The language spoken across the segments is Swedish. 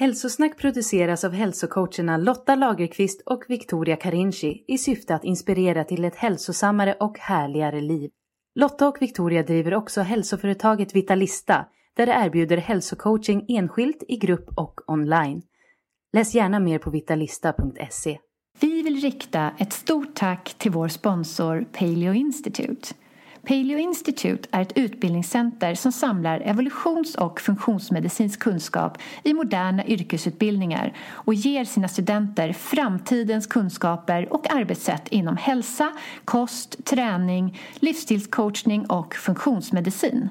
Hälsosnack produceras av hälsocoacherna Lotta Lagerqvist och Victoria Carinci i syfte att inspirera till ett hälsosammare och härligare liv. Lotta och Victoria driver också hälsoföretaget Vitalista där de erbjuder hälsocoaching enskilt, i grupp och online. Läs gärna mer på vitalista.se. Vi vill rikta ett stort tack till vår sponsor Paleo Institute. Paleo Institute är ett utbildningscenter som samlar evolutions och funktionsmedicinsk kunskap i moderna yrkesutbildningar och ger sina studenter framtidens kunskaper och arbetssätt inom hälsa, kost, träning, livsstilscoachning och funktionsmedicin.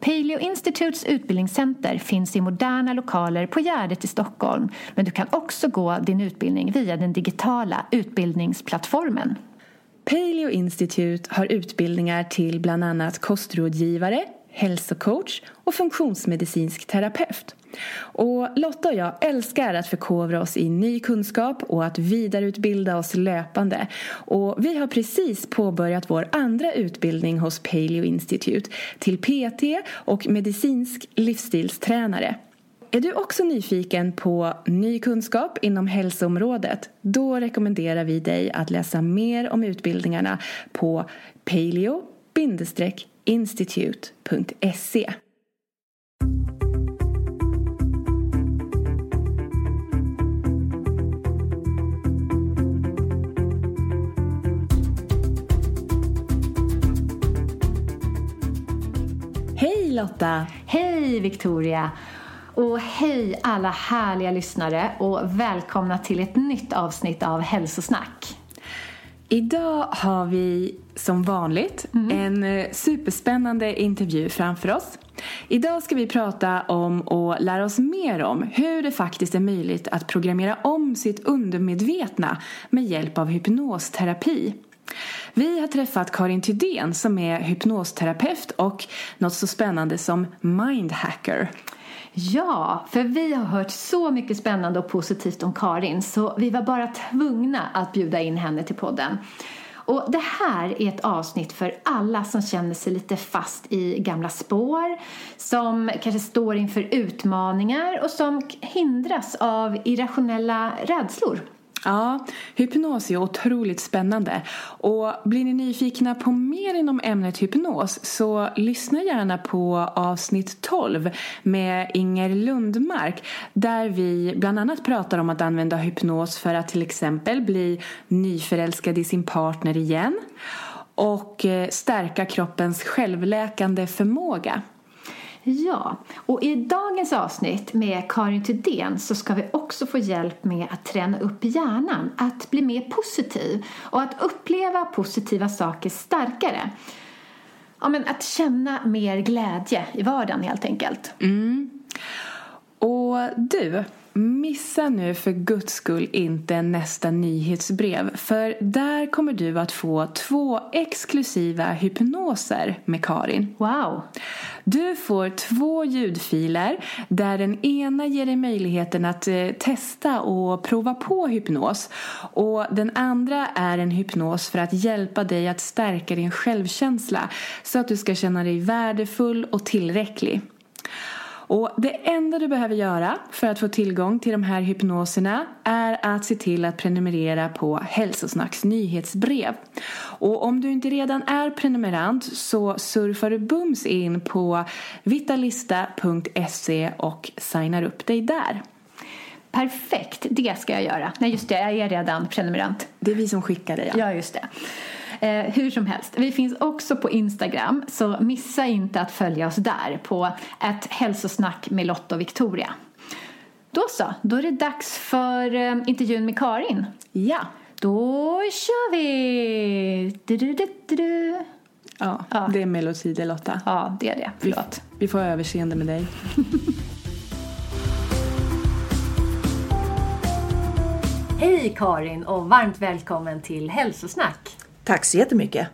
Paleo Institutes utbildningscenter finns i moderna lokaler på Gärdet i Stockholm men du kan också gå din utbildning via den digitala utbildningsplattformen. Paleo Institute har utbildningar till bland annat kostrådgivare, hälsocoach och funktionsmedicinsk terapeut. Och Lotta och jag älskar att förkovra oss i ny kunskap och att vidareutbilda oss löpande. Och vi har precis påbörjat vår andra utbildning hos Paleo Institute till PT och medicinsk livsstilstränare. Är du också nyfiken på ny kunskap inom hälsoområdet? Då rekommenderar vi dig att läsa mer om utbildningarna på paleo-institute.se. Hej Lotta! Hej Victoria! Och hej alla härliga lyssnare och välkomna till ett nytt avsnitt av Hälsosnack. Idag har vi som vanligt en eh, superspännande intervju framför oss. Idag ska vi prata om och lära oss mer om hur det faktiskt är möjligt att programmera om sitt undermedvetna med hjälp av hypnosterapi. Vi har träffat Karin Thydén som är hypnosterapeut och något så spännande som mindhacker. Ja, för vi har hört så mycket spännande och positivt om Karin så vi var bara tvungna att bjuda in henne till podden. Och det här är ett avsnitt för alla som känner sig lite fast i gamla spår, som kanske står inför utmaningar och som hindras av irrationella rädslor. Ja, hypnos är otroligt spännande. Och blir ni nyfikna på mer inom ämnet hypnos så lyssna gärna på avsnitt 12 med Inger Lundmark där vi bland annat pratar om att använda hypnos för att till exempel bli nyförälskad i sin partner igen och eh, stärka kroppens självläkande förmåga. Ja, och i dagens avsnitt med Karin Thydén så ska vi också få hjälp med att träna upp hjärnan, att bli mer positiv och att uppleva positiva saker starkare. Ja, men att känna mer glädje i vardagen helt enkelt. Mm. Och du, missa nu för guds skull inte nästa nyhetsbrev. För där kommer du att få två exklusiva hypnoser med Karin. Wow! Du får två ljudfiler där den ena ger dig möjligheten att eh, testa och prova på hypnos. Och den andra är en hypnos för att hjälpa dig att stärka din självkänsla så att du ska känna dig värdefull och tillräcklig. Och det enda du behöver göra för att få tillgång till de här hypnoserna är att se till att prenumerera på Hälsosnacks nyhetsbrev. Och om du inte redan är prenumerant så surfar du bums in på vitalista.se och signar upp dig där. Perfekt, det ska jag göra. Nej, just det, jag är redan prenumerant. Det är vi som skickar dig. Ja, just det. Eh, hur som helst, vi finns också på Instagram så missa inte att följa oss där på ett hälsosnack med Lotta och Victoria. Då så, då är det dags för eh, intervjun med Karin. Ja. Då kör vi! Du, du, du. Ja, Ja. det är melodi det Lotta. Ja, det är det. Vi, Förlåt. vi får överseende med dig. Hej Karin och varmt välkommen till Hälsosnack. Tack så jättemycket.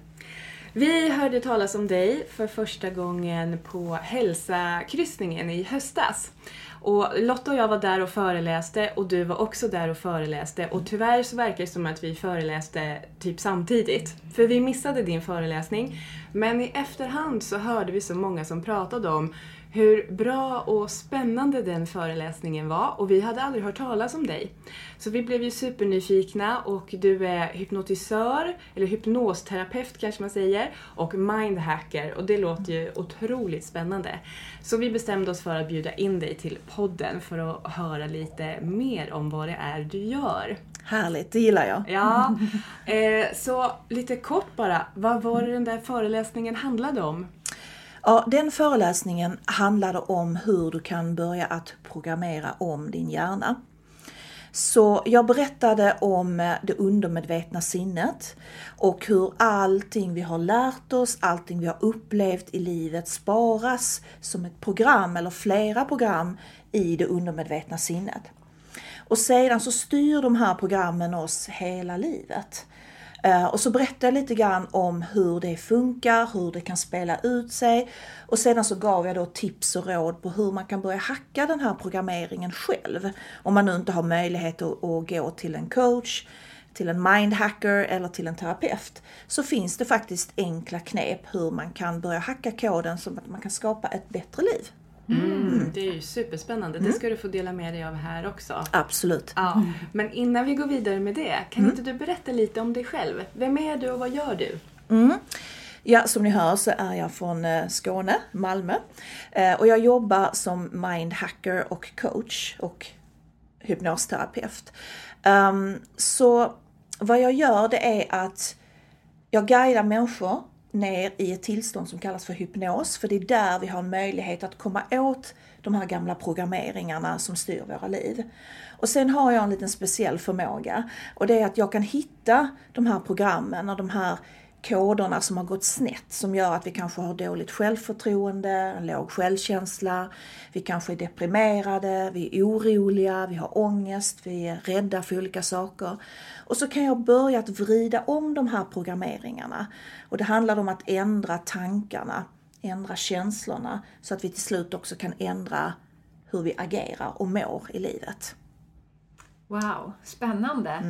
Vi hörde talas om dig för första gången på hälsakryssningen i höstas. Och Lotta och jag var där och föreläste och du var också där och föreläste och tyvärr så verkar det som att vi föreläste typ samtidigt. För vi missade din föreläsning. Men i efterhand så hörde vi så många som pratade om hur bra och spännande den föreläsningen var och vi hade aldrig hört talas om dig. Så vi blev ju supernyfikna och du är hypnotisör, eller hypnosterapeut kanske man säger, och mindhacker och det låter ju otroligt spännande. Så vi bestämde oss för att bjuda in dig till podden för att höra lite mer om vad det är du gör. Härligt, det gillar jag. Ja, eh, så lite kort bara, vad var det den där föreläsningen handlade om? Ja, den föreläsningen handlade om hur du kan börja att programmera om din hjärna. Så jag berättade om eh, det undermedvetna sinnet och hur allting vi har lärt oss, allting vi har upplevt i livet sparas som ett program eller flera program i det undermedvetna sinnet. Och sedan så styr de här programmen oss hela livet. Eh, och så berättade jag lite grann om hur det funkar, hur det kan spela ut sig och sedan så gav jag då tips och råd på hur man kan börja hacka den här programmeringen själv. Om man nu inte har möjlighet att, att gå till en coach, till en mindhacker eller till en terapeut så finns det faktiskt enkla knep hur man kan börja hacka koden så att man kan skapa ett bättre liv. Mm, det är ju superspännande, det ska du få dela med dig av här också. Absolut. Ja, men innan vi går vidare med det, kan inte du berätta lite om dig själv? Vem är du och vad gör du? Ja, som ni hör så är jag från eh, Skåne, Malmö. Eh, Och jag jobbar som mindhacker och coach och hypnosterapeut. Ehm, Så vad jag gör det är att jag guidar människor ner i ett tillstånd som kallas för hypnos, för det är där vi har en möjlighet att komma åt de här gamla programmeringarna som styr våra liv. Och sen har jag en liten speciell förmåga och det är att jag kan hitta de här programmen och de här koderna som har gått snett som gör att vi kanske har dåligt självförtroende, en låg självkänsla, vi kanske är deprimerade, vi är oroliga, vi har ångest, vi är rädda för olika saker. Och så kan jag börja att vrida om de här programmeringarna. Och det handlar om att ändra tankarna, ändra känslorna så att vi till slut också kan ändra hur vi agerar och mår i livet. Wow, spännande.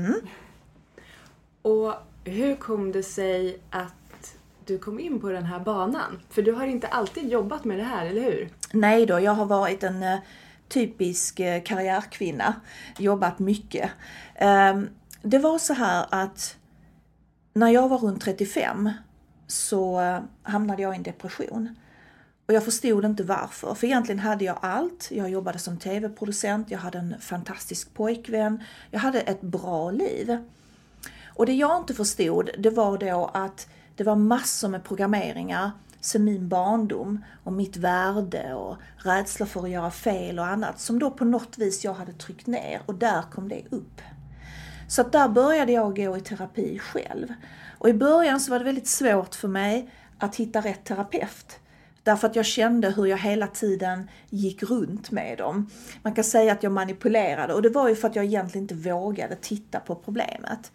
Och hur kom det sig att du kom in på den här banan? För du har inte alltid jobbat med det här, eller hur? Nej då, jag har varit en eh, typisk eh, karriärkvinna. Jobbat mycket. Ehm, det var så här att när jag var runt 35 så eh, hamnade jag i en depression. Och jag förstod inte varför, för egentligen hade jag allt. Jag jobbade som tv-producent, jag hade en fantastisk pojkvän, jag hade ett bra liv. Och det jag inte förstod, det var då att det var massor med programmeringar sen min barndom och mitt värde och rädsla för att göra fel och annat som då på något vis jag hade tryckt ner och där kom det upp. Så att där började jag gå i terapi själv. Och i början så var det väldigt svårt för mig att hitta rätt terapeut. Därför att jag kände hur jag hela tiden gick runt med dem. Man kan säga att jag manipulerade och det var ju för att jag egentligen inte vågade titta på problemet.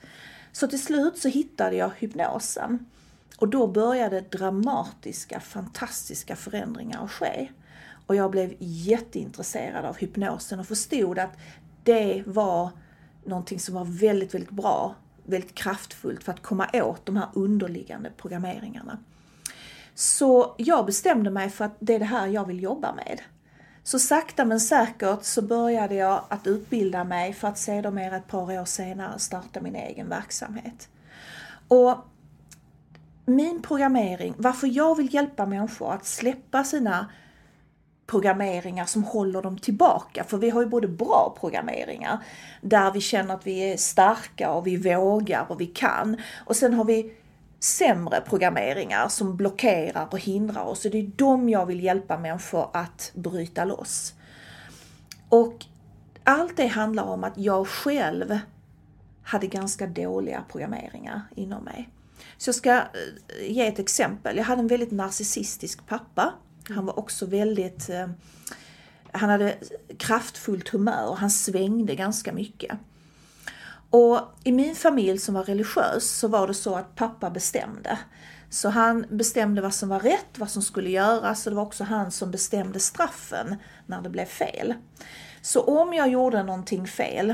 Så till slut så hittade jag hypnosen. Och då började dramatiska, fantastiska förändringar att ske. Och jag blev jätteintresserad av hypnosen och förstod att det var någonting som var väldigt, väldigt bra, väldigt kraftfullt för att komma åt de här underliggande programmeringarna. Så jag bestämde mig för att det är det här jag vill jobba med. Så sakta men säkert så började jag att utbilda mig för att sedermera ett par år senare starta min egen verksamhet. Och min programmering, varför jag vill hjälpa människor att släppa sina programmeringar som håller dem tillbaka. För vi har ju både bra programmeringar där vi känner att vi är starka och vi vågar och vi kan. Och sen har vi sämre programmeringar som blockerar och hindrar oss. Och det är de jag vill hjälpa människor att bryta loss. Och allt det handlar om att jag själv hade ganska dåliga programmeringar inom mig. Så jag ska eh, ge ett exempel. Jag hade en väldigt narcissistisk pappa. Han var också väldigt... Eh, han hade kraftfullt humör. Han svängde ganska mycket. Och i min familj som var religiös så var det så att pappa bestämde. Så han bestämde vad som var rätt, vad som skulle göras och det var också han som bestämde straffen när det blev fel. Så om jag gjorde någonting fel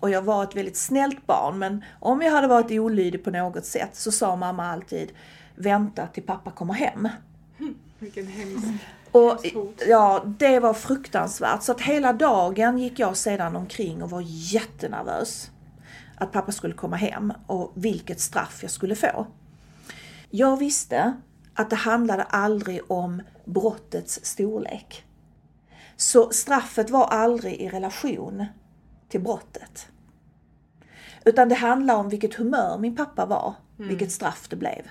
och jag var ett väldigt snällt barn, men om jag hade varit olydig på något sätt så sa mamma alltid vänta till pappa kommer hem. Vilken hemsk och, ja, det var fruktansvärt. Så att hela dagen gick jag sedan omkring och var jättenervös att pappa skulle komma hem och vilket straff jag skulle få. Jag visste att det handlade aldrig om brottets storlek. Så straffet var aldrig i relation till brottet. Utan det handlar om vilket humör min pappa var, mm. vilket straff det blev.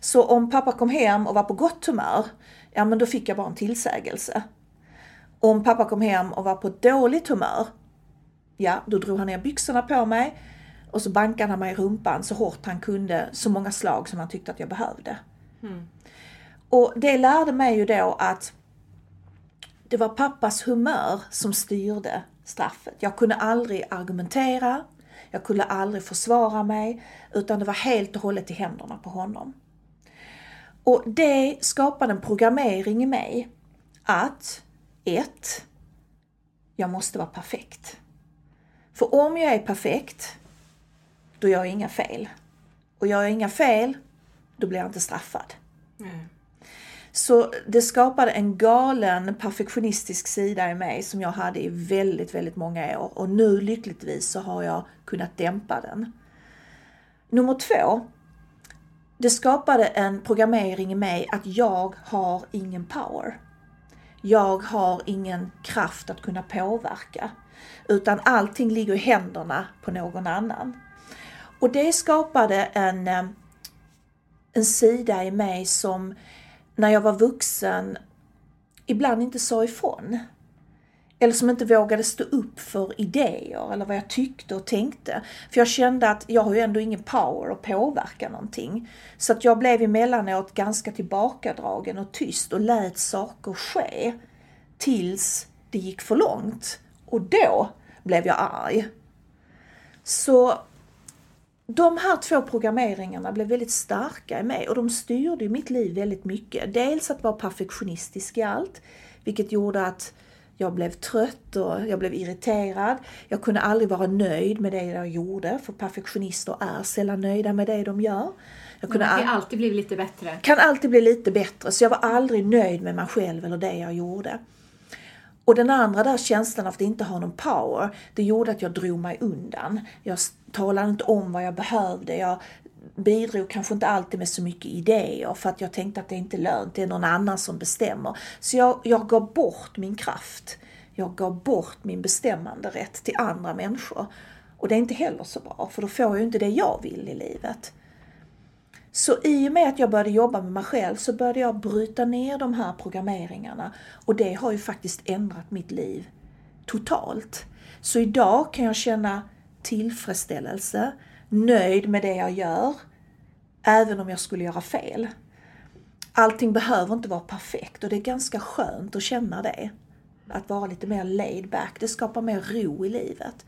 Så om pappa kom hem och var på gott humör, ja men då fick jag bara en tillsägelse. Om pappa kom hem och var på dåligt humör, ja då drog han ner byxorna på mig och så bankade han mig i rumpan så hårt han kunde, så många slag som han tyckte att jag behövde. Mm. Och det lärde mig ju då att det var pappas humör som styrde straffet. Jag kunde aldrig argumentera, jag kunde aldrig försvara mig, utan det var helt och hållet i händerna på honom. Och det skapade en programmering i mig att 1. Jag måste vara perfekt. För om jag är perfekt, då gör jag inga fel. Och gör jag inga fel, då blir jag inte straffad. Mm. Så det skapade en galen perfektionistisk sida i mig som jag hade i väldigt, väldigt många år. Och nu lyckligtvis så har jag kunnat dämpa den. Nummer två, det skapade en programmering i mig att jag har ingen power. Jag har ingen kraft att kunna påverka. Utan allting ligger i händerna på någon annan. Och det skapade en, eh, en sida i mig som när jag var vuxen ibland inte sa ifrån. Eller som inte vågade stå upp för idéer eller vad jag tyckte och tänkte. För jag kände att jag har ju ändå ingen power att påverka någonting. Så att jag blev emellanåt ganska tillbakadragen och tyst och lät saker ske. Tills det gick för långt. Och då blev jag arg. Så de här två programmeringarna blev väldigt starka i mig och de styrde mitt liv väldigt mycket. Dels att vara perfektionistisk i allt, vilket gjorde att jag blev trött och jag blev irriterad. Jag kunde aldrig vara nöjd med det jag gjorde, för perfektionister är sällan nöjda med det de gör. Jag kunde kan alltid bli lite bättre. Kan alltid bli lite bättre, så jag var aldrig nöjd med mig själv eller det jag gjorde. Och den andra där känslan av att inte ha någon power, det gjorde att jag drog mig undan. Jag talade inte om vad jag behövde. Jag bidrog kanske inte alltid med så mycket idéer för att jag tänkte att det inte är lönt, det är någon annan som bestämmer. Så jag, jag gav bort min kraft. Jag gav bort min bestämmande rätt till andra människor. Och det är inte heller så bra, för då får jag ju inte det jag vill i livet. Så i och med att jag började jobba med mig själv så började jag bryta ner de här programmeringarna och det har ju faktiskt ändrat mitt liv totalt. Så idag kan jag känna tillfredsställelse, nöjd med det jag gör, även om jag skulle göra fel. Allting behöver inte vara perfekt och det är ganska skönt att känna det. Att vara lite mer laid back, det skapar mer ro i livet.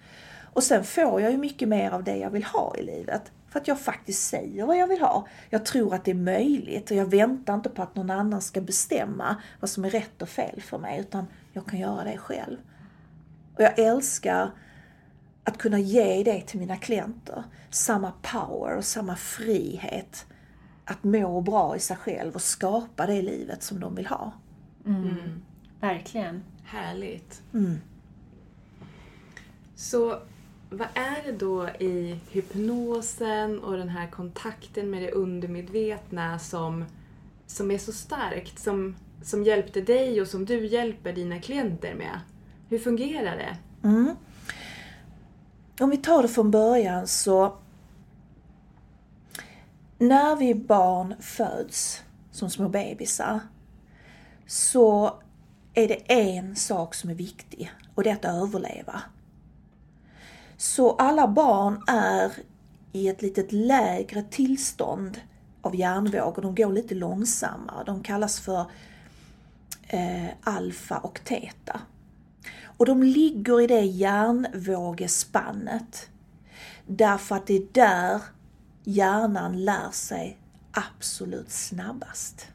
Och sen får jag ju mycket mer av det jag vill ha i livet. För att jag faktiskt säger vad jag vill ha. Jag tror att det är möjligt och jag väntar inte på att någon annan ska bestämma vad som är rätt och fel för mig, utan jag kan göra det själv. Och jag älskar att kunna ge det till mina klienter. Samma power och samma frihet att må bra i sig själv och skapa det livet som de vill ha. Mm. Mm. Verkligen. Härligt. Mm. Så vad är det då i hypnosen och den här kontakten med det undermedvetna som, som är så starkt, som, som hjälpte dig och som du hjälper dina klienter med? Hur fungerar det? Mm. Om vi tar det från början så när vi barn föds som små bebisar så är det en sak som är viktig och det är att överleva. Så alla barn är i ett litet lägre tillstånd av hjärnvågor. De går lite långsammare. De kallas för eh, alfa och teta. Och de ligger i det hjärnvågespannet därför att det är där hjärnan lär sig absolut snabbast.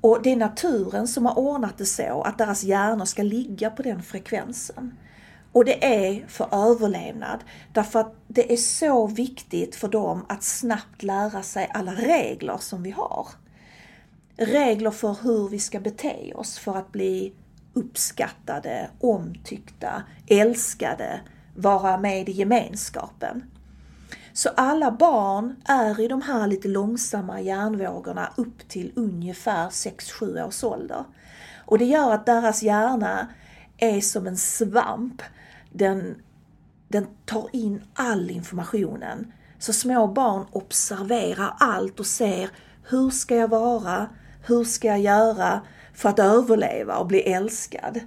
Och det är naturen som har ordnat det så att deras hjärnor ska ligga på den frekvensen. Och det är för överlevnad. Därför att det är så viktigt för dem att snabbt lära sig alla regler som vi har. Regler för hur vi ska bete oss för att bli uppskattade, omtyckta, älskade, vara med i gemenskapen. Så alla barn är i de här lite långsamma hjärnvågorna upp till ungefär 6-7 års ålder. Och det gör att deras hjärna är som en svamp. Den, den tar in all informationen. Så små barn observerar allt och ser hur ska jag vara? Hur ska jag göra för att överleva och bli älskad?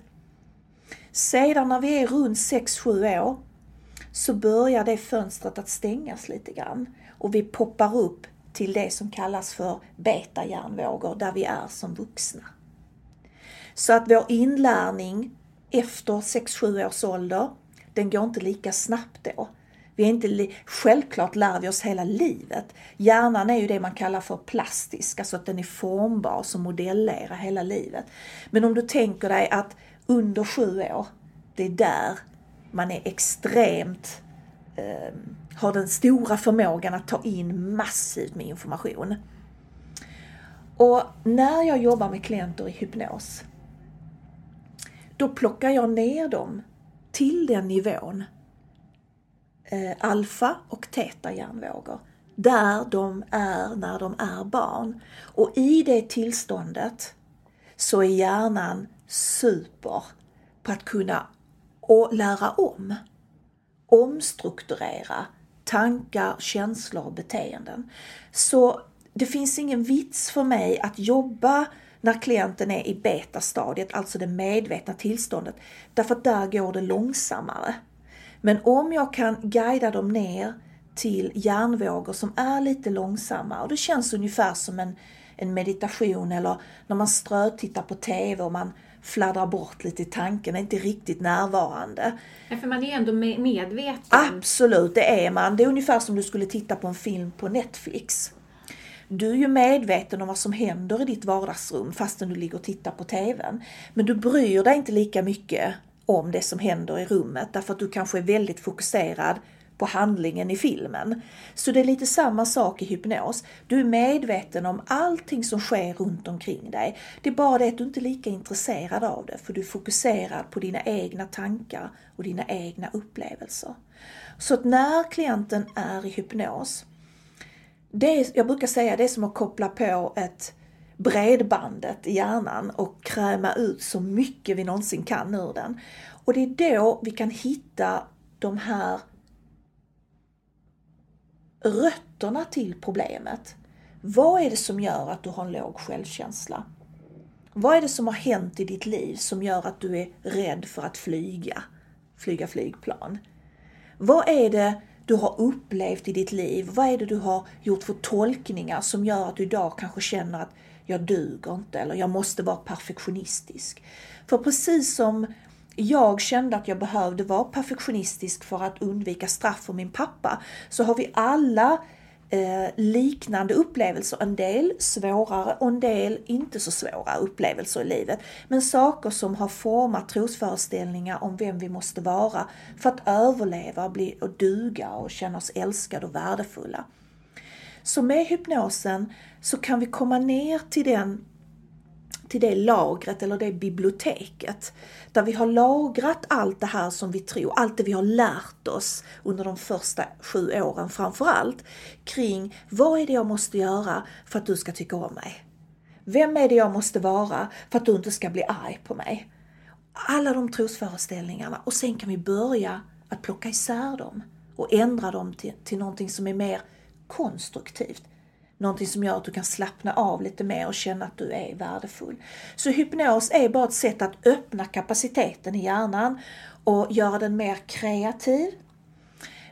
Sedan när vi är runt 6-7 år så börjar det fönstret att stängas lite grann och vi poppar upp till det som kallas för beta-hjärnvågor där vi är som vuxna. Så att vår inlärning efter 6-7 års ålder, den går inte lika snabbt då. Vi är inte självklart lär vi oss hela livet. Hjärnan är ju det man kallar för plastisk, alltså att den är formbar som modellerar hela livet. Men om du tänker dig att under sju år, det är där man är extremt, eh, har den stora förmågan att ta in massivt med information. Och när jag jobbar med klienter i hypnos, då plockar jag ner dem till den nivån, eh, alfa och teta hjärnvågor, där de är när de är barn. Och i det tillståndet så är hjärnan super på att kunna och lära om. Omstrukturera tankar, känslor och beteenden. Så det finns ingen vits för mig att jobba när klienten är i betastadiet, alltså det medvetna tillståndet, därför att där går det långsammare. Men om jag kan guida dem ner till hjärnvågor som är lite långsammare och det känns ungefär som en, en meditation eller när man strötittar på TV och man fladdrar bort lite i tanken, är inte riktigt närvarande. Ja, för man är ändå medveten. Absolut, det är man. Det är ungefär som du skulle titta på en film på Netflix. Du är ju medveten om vad som händer i ditt vardagsrum fastän du ligger och tittar på TVn. Men du bryr dig inte lika mycket om det som händer i rummet därför att du kanske är väldigt fokuserad på handlingen i filmen. Så det är lite samma sak i hypnos. Du är medveten om allting som sker runt omkring dig. Det är bara det att du inte är lika intresserad av det för du är fokuserad på dina egna tankar och dina egna upplevelser. Så att när klienten är i hypnos, det är, jag brukar säga det är som att koppla på ett bredbandet i hjärnan och kräma ut så mycket vi någonsin kan ur den. Och det är då vi kan hitta de här rötterna till problemet. Vad är det som gör att du har en låg självkänsla? Vad är det som har hänt i ditt liv som gör att du är rädd för att flyga? Flyga flygplan. Vad är det du har upplevt i ditt liv? Vad är det du har gjort för tolkningar som gör att du idag kanske känner att jag duger inte eller jag måste vara perfektionistisk? För precis som jag kände att jag behövde vara perfektionistisk för att undvika straff för min pappa, så har vi alla eh, liknande upplevelser. En del svårare och en del inte så svåra upplevelser i livet. Men saker som har format trosföreställningar om vem vi måste vara för att överleva, bli och duga och känna oss älskade och värdefulla. Så med hypnosen så kan vi komma ner till den till det lagret eller det biblioteket. Där vi har lagrat allt det här som vi tror, allt det vi har lärt oss under de första sju åren framförallt. Kring vad är det jag måste göra för att du ska tycka om mig? Vem är det jag måste vara för att du inte ska bli arg på mig? Alla de trosföreställningarna och sen kan vi börja att plocka isär dem och ändra dem till, till någonting som är mer konstruktivt. Någonting som gör att du kan slappna av lite mer och känna att du är värdefull. Så hypnos är bara ett sätt att öppna kapaciteten i hjärnan och göra den mer kreativ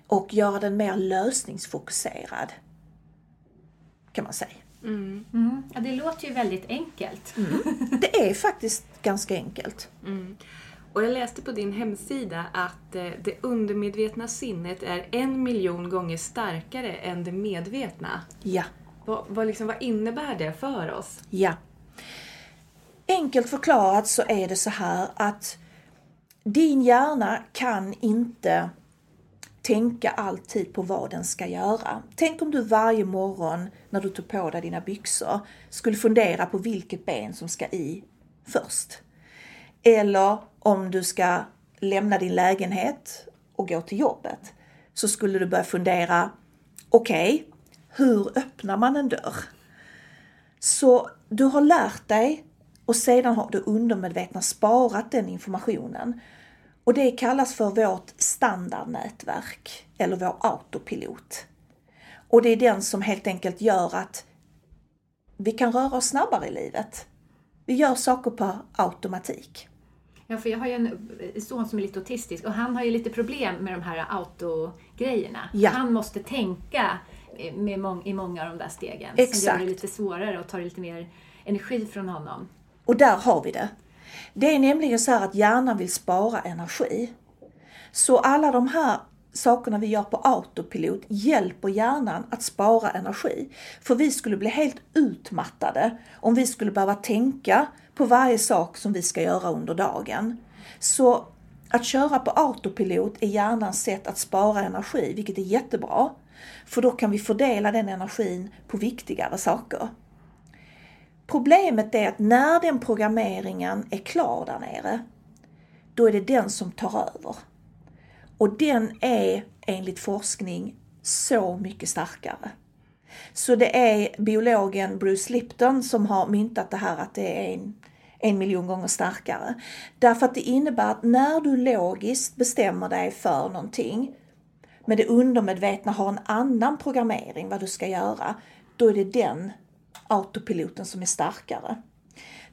och göra den mer lösningsfokuserad. Kan man säga. Mm. Mm. Ja, det låter ju väldigt enkelt. Mm. Det är faktiskt ganska enkelt. Mm. Och jag läste på din hemsida att eh, det undermedvetna sinnet är en miljon gånger starkare än det medvetna. Ja. Vad, vad, liksom, vad innebär det för oss? Ja. Enkelt förklarat så är det så här att din hjärna kan inte tänka alltid på vad den ska göra. Tänk om du varje morgon när du tog på dig dina byxor skulle fundera på vilket ben som ska i först. Eller om du ska lämna din lägenhet och gå till jobbet så skulle du börja fundera, okej, okay, hur öppnar man en dörr? Så du har lärt dig och sedan har du undermedvetna sparat den informationen. Och det kallas för vårt standardnätverk eller vår autopilot. Och det är den som helt enkelt gör att vi kan röra oss snabbare i livet. Vi gör saker på automatik. Ja, för jag har ju en son som är lite autistisk och han har ju lite problem med de här autogrejerna. Ja. Han måste tänka med må i många av de där stegen. Exakt. Som gör det lite svårare och tar lite mer energi från honom. Och där har vi det. Det är nämligen så här att hjärnan vill spara energi. Så alla de här sakerna vi gör på autopilot hjälper hjärnan att spara energi. För vi skulle bli helt utmattade om vi skulle behöva tänka på varje sak som vi ska göra under dagen. Så att köra på autopilot är hjärnans sätt att spara energi, vilket är jättebra. För då kan vi fördela den energin på viktigare saker. Problemet är att när den programmeringen är klar där nere, då är det den som tar över. Och den är enligt forskning så mycket starkare. Så det är biologen Bruce Lipton som har myntat det här att det är en, en miljon gånger starkare. Därför att det innebär att när du logiskt bestämmer dig för någonting, men det undermedvetna har en annan programmering vad du ska göra, då är det den autopiloten som är starkare.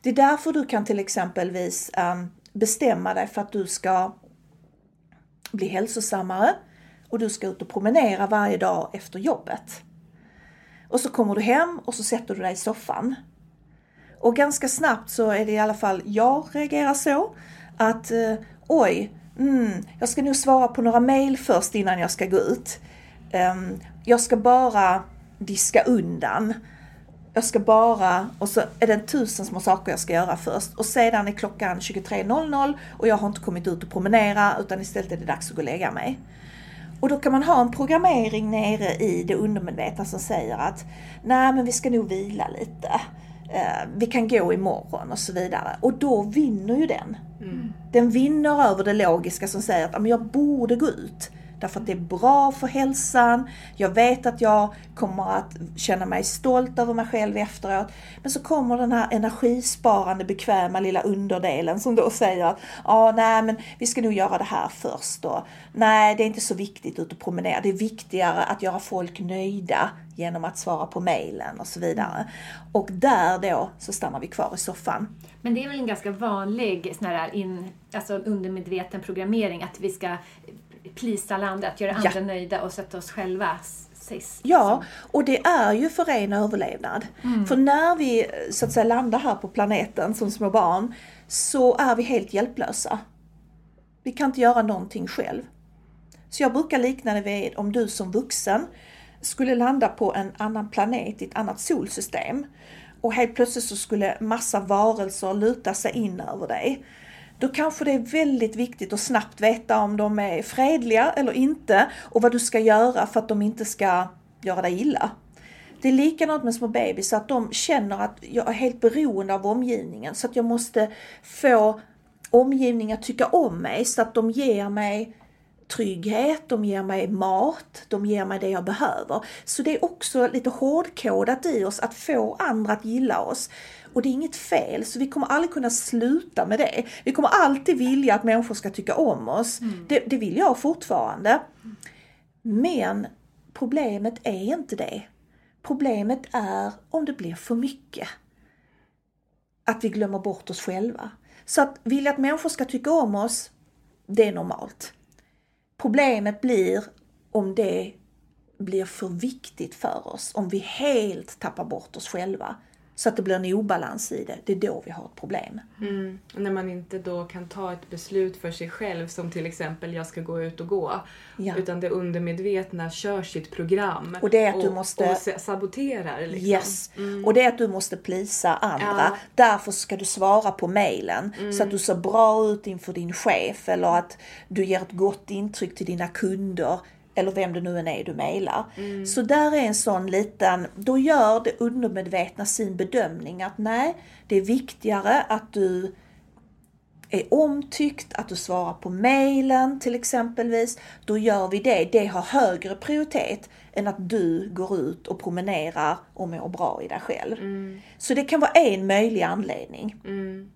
Det är därför du kan till exempelvis ehm, bestämma dig för att du ska bli hälsosammare och du ska ut och promenera varje dag efter jobbet. Och så kommer du hem och så sätter du dig i soffan. Och ganska snabbt så är det i alla fall jag reagerar så att eh, oj, mm, jag ska nog svara på några mail först innan jag ska gå ut. Um, jag ska bara diska undan jag ska bara, och så är det tusen små saker jag ska göra först och sedan är klockan 23.00 och jag har inte kommit ut och promenera utan istället är det dags att gå och lägga mig. Och då kan man ha en programmering nere i det undermedvetna som säger att nej men vi ska nog vila lite. Eh, vi kan gå imorgon och så vidare. Och då vinner ju den. Mm. Den vinner över det logiska som säger att jag borde gå ut. Därför att det är bra för hälsan. Jag vet att jag kommer att känna mig stolt över mig själv efteråt. Men så kommer den här energisparande, bekväma lilla underdelen som då säger att ah, nej, men vi ska nog göra det här först. då. nej, det är inte så viktigt ut och promenera. Det är viktigare att göra folk nöjda genom att svara på mejlen och så vidare. Och där då så stannar vi kvar i soffan. Men det är väl en ganska vanlig sån här in, alltså undermedveten programmering att vi ska plisa att göra andra ja. nöjda och sätta oss själva sist. Ja, och det är ju för ren överlevnad. Mm. För när vi så att säga landar här på planeten som små barn så är vi helt hjälplösa. Vi kan inte göra någonting själv. Så jag brukar likna det vid om du som vuxen skulle landa på en annan planet i ett annat solsystem och helt plötsligt så skulle massa varelser luta sig in över dig då kanske det är väldigt viktigt att snabbt veta om de är fredliga eller inte och vad du ska göra för att de inte ska göra dig illa. Det är likadant med små bebisar, att de känner att jag är helt beroende av omgivningen. Så att jag måste få omgivningen att tycka om mig så att de ger mig trygghet, de ger mig mat, de ger mig det jag behöver. Så det är också lite hårdkodat i oss att få andra att gilla oss. Och det är inget fel, så vi kommer aldrig kunna sluta med det. Vi kommer alltid vilja att människor ska tycka om oss. Mm. Det, det vill jag fortfarande. Men problemet är inte det. Problemet är om det blir för mycket. Att vi glömmer bort oss själva. Så att vilja att människor ska tycka om oss, det är normalt. Problemet blir om det blir för viktigt för oss, om vi helt tappar bort oss själva så att det blir en obalans i det. Det är då vi har ett problem. Mm. När man inte då kan ta ett beslut för sig själv som till exempel jag ska gå ut och gå. Ja. Utan det undermedvetna kör sitt program och, det är att du måste... och saboterar. Liksom. Yes. Mm. Och det är att du måste plisa andra. Ja. Därför ska du svara på mejlen mm. så att du ser bra ut inför din chef eller att du ger ett gott intryck till dina kunder eller vem det nu än är du mejlar. Mm. Så där är en sån liten, då gör det undermedvetna sin bedömning att nej, det är viktigare att du är omtyckt, att du svarar på mejlen till exempelvis, då gör vi det. Det har högre prioritet än att du går ut och promenerar och mår bra i dig själv. Mm. Så det kan vara en möjlig anledning. Mm.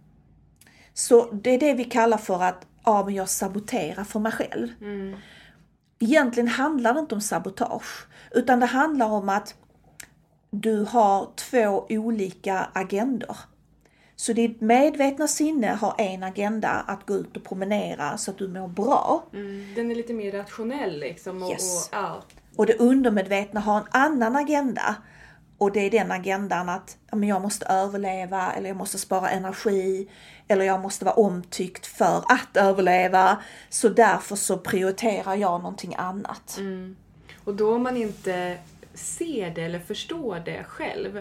Så det är det vi kallar för att ja, men jag saboterar för mig själv. Mm. Egentligen handlar det inte om sabotage, utan det handlar om att du har två olika agendor. Så ditt medvetna sinne har en agenda att gå ut och promenera så att du mår bra. Mm, den är lite mer rationell liksom. Och, yes. och, ja. och det undermedvetna har en annan agenda. Och det är den agendan att jag måste överleva eller jag måste spara energi eller jag måste vara omtyckt för att överleva. Så därför så prioriterar jag någonting annat. Mm. Och då om man inte ser det eller förstår det själv,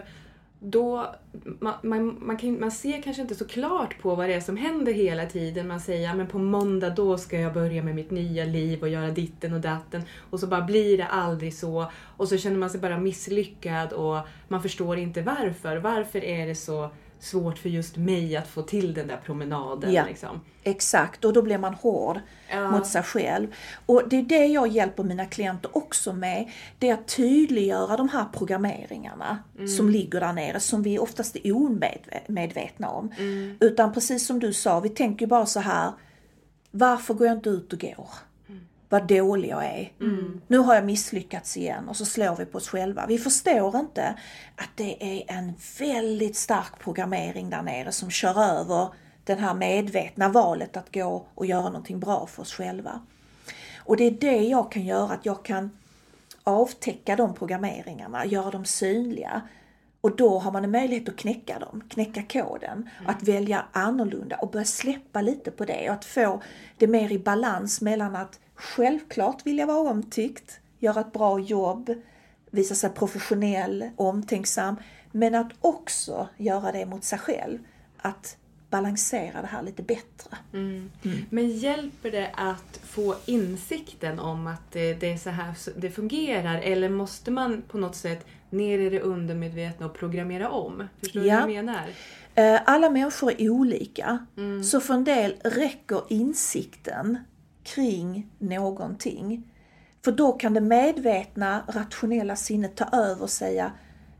då, man, man, man, kan, man ser kanske inte så klart på vad det är som händer hela tiden. Man säger men på måndag då ska jag börja med mitt nya liv och göra ditten och datten. Och så bara blir det aldrig så. Och så känner man sig bara misslyckad och man förstår inte varför. Varför är det så svårt för just mig att få till den där promenaden. Ja, liksom. Exakt, och då blir man hård ja. mot sig själv. Och det är det jag hjälper mina klienter också med. Det är att tydliggöra de här programmeringarna mm. som ligger där nere, som vi oftast är omedvetna om. Mm. Utan precis som du sa, vi tänker bara så här, varför går jag inte ut och går? Vad dålig jag är. Mm. Nu har jag misslyckats igen och så slår vi på oss själva. Vi förstår inte att det är en väldigt stark programmering där nere som kör över det här medvetna valet att gå och göra någonting bra för oss själva. Och det är det jag kan göra, att jag kan avtäcka de programmeringarna, göra dem synliga. Och då har man en möjlighet att knäcka dem, knäcka koden, mm. att välja annorlunda och börja släppa lite på det och att få det mer i balans mellan att självklart vilja vara omtyckt, göra ett bra jobb, visa sig professionell, omtänksam, men att också göra det mot sig själv. Att balansera det här lite bättre. Mm. Mm. Men hjälper det att få insikten om att det, det, är så här det fungerar eller måste man på något sätt ner i det undermedvetna och programmera om? Förstår du ja. vad jag menar? Eh, alla människor är olika, mm. så för en del räcker insikten kring någonting. För då kan det medvetna, rationella sinnet ta över och säga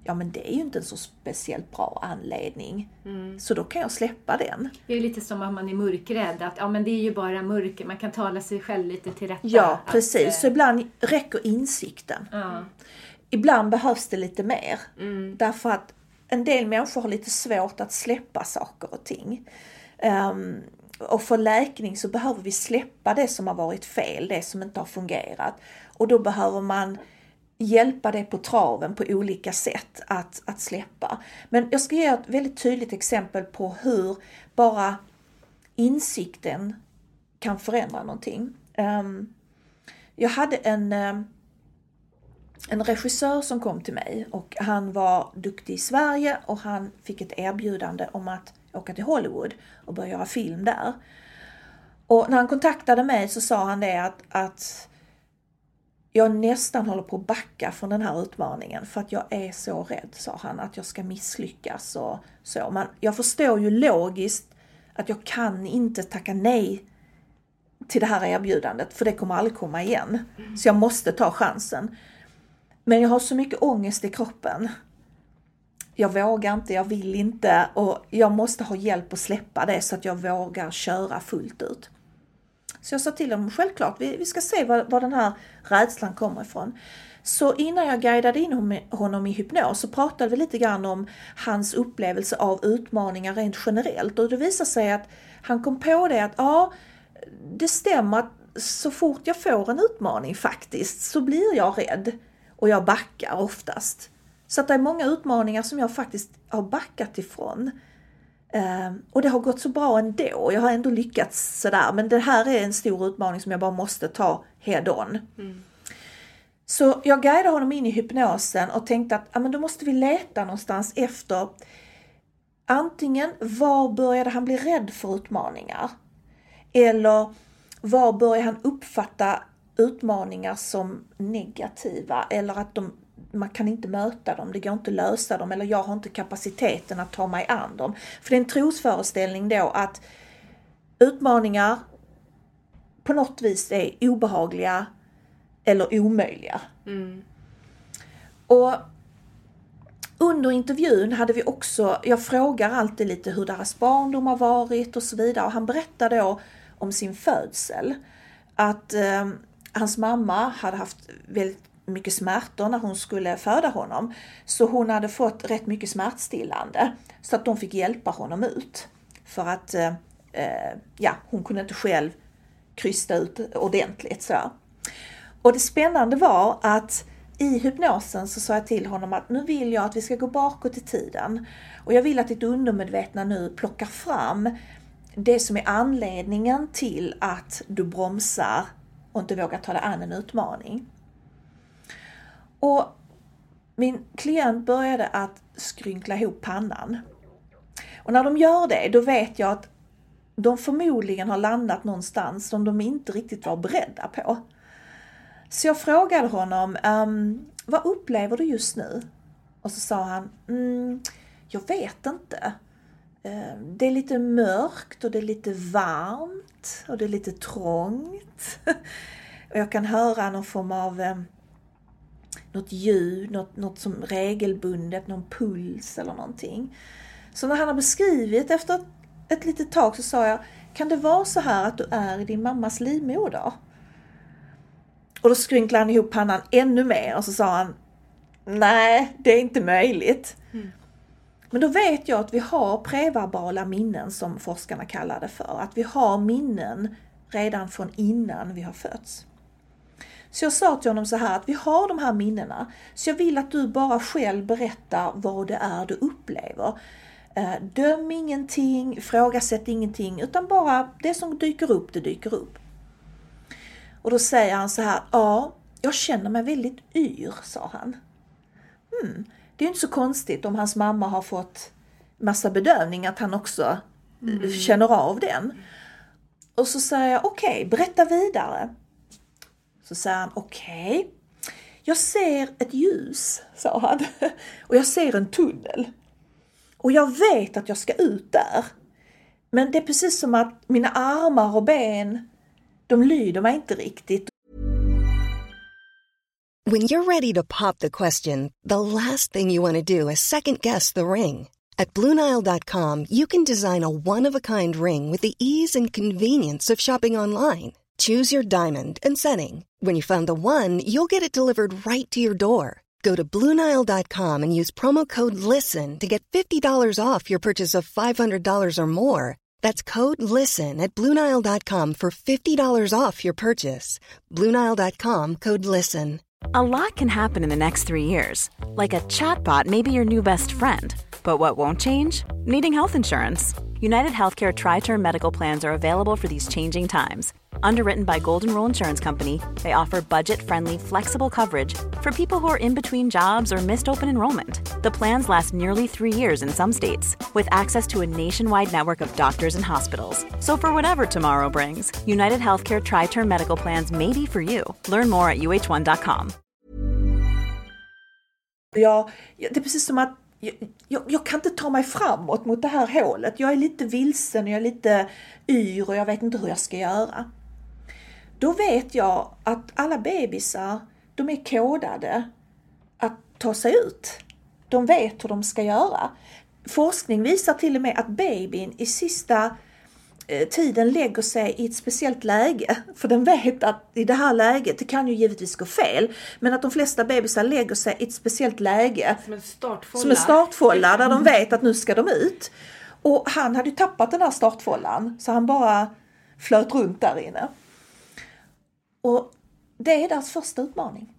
ja men det är ju inte en så speciellt bra anledning. Mm. Så då kan jag släppa den. Det är lite som om man är mörkrädd, att ja men det är ju bara mörker, man kan tala sig själv lite till rätta. Ja precis, att, så ibland räcker insikten. Mm. Ibland behövs det lite mer. Mm. Därför att en del människor har lite svårt att släppa saker och ting. Um, och för läkning så behöver vi släppa det som har varit fel, det som inte har fungerat. Och då behöver man hjälpa det på traven på olika sätt att, att släppa. Men jag ska ge ett väldigt tydligt exempel på hur bara insikten kan förändra någonting. Ehm, jag hade en, ehm, en regissör som kom till mig och han var duktig i Sverige och han fick ett erbjudande om att åka till Hollywood och börja göra film där. Och när han kontaktade mig så sa han det att, att jag nästan håller på att backa från den här utmaningen för att jag är så rädd, sa han, att jag ska misslyckas och så. Men jag förstår ju logiskt att jag kan inte tacka nej till det här erbjudandet för det kommer aldrig komma igen. Så jag måste ta chansen. Men jag har så mycket ångest i kroppen. Jag vågar inte, jag vill inte och jag måste ha hjälp att släppa det så att jag vågar köra fullt ut. Så jag sa till honom, självklart, vi, vi ska se var, var den här rädslan kommer ifrån. Så innan jag guidade in honom i hypnos så pratade vi lite grann om hans upplevelse av utmaningar rent generellt och det visade sig att han kom på det att ja, det stämmer att så fort jag får en utmaning faktiskt så blir jag rädd och jag backar oftast. Så att det är många utmaningar som jag faktiskt har backat ifrån. Ehm, och det har gått så bra ändå. Jag har ändå lyckats sådär. Men det här är en stor utmaning som jag bara måste ta head on. Mm. Så jag guidade honom in i hypnosen och tänkte att ja, men då måste vi leta någonstans efter antingen var började han bli rädd för utmaningar? Eller var började han uppfatta utmaningar som negativa eller att de man kan inte möta dem, det går inte att lösa dem eller jag har inte kapaciteten att ta mig an dem. För det är en trosföreställning då att utmaningar på något vis är obehagliga eller omöjliga. Mm. Och under intervjun hade vi också, jag frågar alltid lite hur deras barndom har varit och så vidare och han berättar då om sin födsel. Att eh, hans mamma hade haft väldigt mycket smärtor när hon skulle föda honom. Så hon hade fått rätt mycket smärtstillande så att de fick hjälpa honom ut. För att eh, ja, hon kunde inte själv krysta ut ordentligt. Så. Och det spännande var att i hypnosen så sa jag till honom att nu vill jag att vi ska gå bakåt i tiden. Och jag vill att ditt undermedvetna nu plockar fram det som är anledningen till att du bromsar och inte vågar ta dig an en utmaning. Och min klient började att skrynkla ihop pannan. Och när de gör det, då vet jag att de förmodligen har landat någonstans som de inte riktigt var beredda på. Så jag frågade honom, um, vad upplever du just nu? Och så sa han, mm, jag vet inte. Ehm, det är lite mörkt och det är lite varmt och det är lite trångt. och jag kan höra någon form av ehm, något ljud, något, något som regelbundet, någon puls eller någonting. Så när han har beskrivit efter ett, ett litet tag så sa jag, kan det vara så här att du är i din mammas livmoder? Och då skrynklade han ihop pannan ännu mer och så sa han, nej, det är inte möjligt. Mm. Men då vet jag att vi har preverbala minnen som forskarna kallar det för. Att vi har minnen redan från innan vi har fötts. Så jag sa till honom så här att vi har de här minnena, så jag vill att du bara själv berättar vad det är du upplever. Eh, döm ingenting, frågasätt ingenting, utan bara det som dyker upp, det dyker upp. Och då säger han så här, ja, jag känner mig väldigt yr, sa han. Hmm, det är inte så konstigt om hans mamma har fått massa bedövning att han också mm. känner av den. Och så säger jag, okej, okay, berätta vidare. Så sa han, okej. Okay. Jag ser ett ljus, sa han. Och jag ser en tunnel. Och jag vet att jag ska ut där. Men det är precis som att mina armar och ben, de lyder mig inte riktigt. When you're ready to pop the question, the last thing you want to do is second guess the ring. At BlueNile.com you can design a one-of-a-kind ring with the ease and convenience of shopping online. Choose your diamond and setting. When you find the one, you'll get it delivered right to your door. Go to Bluenile.com and use promo code LISTEN to get $50 off your purchase of $500 or more. That's code LISTEN at Bluenile.com for $50 off your purchase. Bluenile.com code LISTEN. A lot can happen in the next three years. Like a chatbot may be your new best friend. But what won't change? Needing health insurance. United Healthcare Tri Term Medical Plans are available for these changing times Underwritten by Golden Rule Insurance Company, they offer budget-friendly, flexible coverage for people who are in between jobs or missed open enrollment. The plans last nearly three years in some states, with access to a nationwide network of doctors and hospitals. So for whatever tomorrow brings, United Healthcare Tri-Term Medical Plans may be for you. Learn more at uh1.com. Jag, det är precis som att jag, jag, kan mot det här hålet. Jag är lite vilsen, jag är lite yr och jag vet inte hur jag ska göra. Då vet jag att alla bebisar, de är kodade att ta sig ut. De vet hur de ska göra. Forskning visar till och med att babyn i sista Eh, tiden lägger sig i ett speciellt läge. För den vet att i det här läget, det kan ju givetvis gå fel, men att de flesta bebisar lägger sig i ett speciellt läge. Som en startfålla. Som en startfålla där de vet att nu ska de ut. Och han hade ju tappat den här startfållan så han bara flöt runt där inne. Och det är deras första utmaning.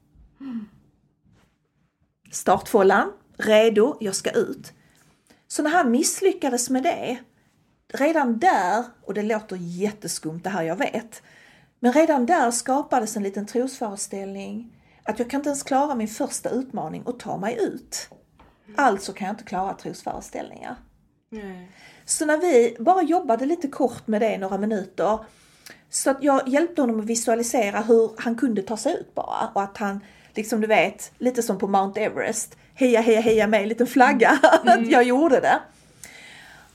Startfållan, redo, jag ska ut. Så när han misslyckades med det redan där, och det låter jätteskumt det här jag vet, men redan där skapades en liten trosföreställning att jag kan inte ens klara min första utmaning och ta mig ut. Alltså kan jag inte klara trosföreställningar. Nej. Så när vi bara jobbade lite kort med det några minuter så att jag hjälpte honom att visualisera hur han kunde ta sig ut bara och att han, liksom du vet, lite som på Mount Everest, heja heja heja en liten flagga, att jag gjorde det.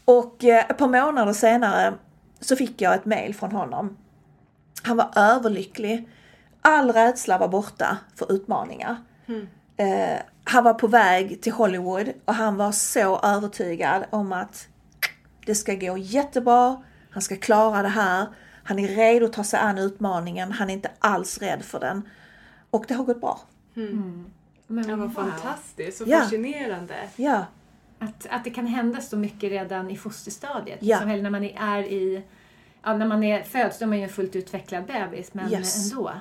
Och eh, ett par månader senare så fick jag ett mail från honom. Han var överlycklig. All rädsla var borta för utmaningar. Mm. Eh, han var på väg till Hollywood och han var så övertygad om att det ska gå jättebra, han ska klara det här, han är redo att ta sig an utmaningen, han är inte alls rädd för den. Och det har gått bra. Mm. Men det var wow. fantastiskt och ja. fascinerande. Ja. Att, att det kan hända så mycket redan i fosterstadiet. Ja. Som när man är i Ja, när man är föds då är man ju en fullt utvecklad bebis, men Yes. ändå.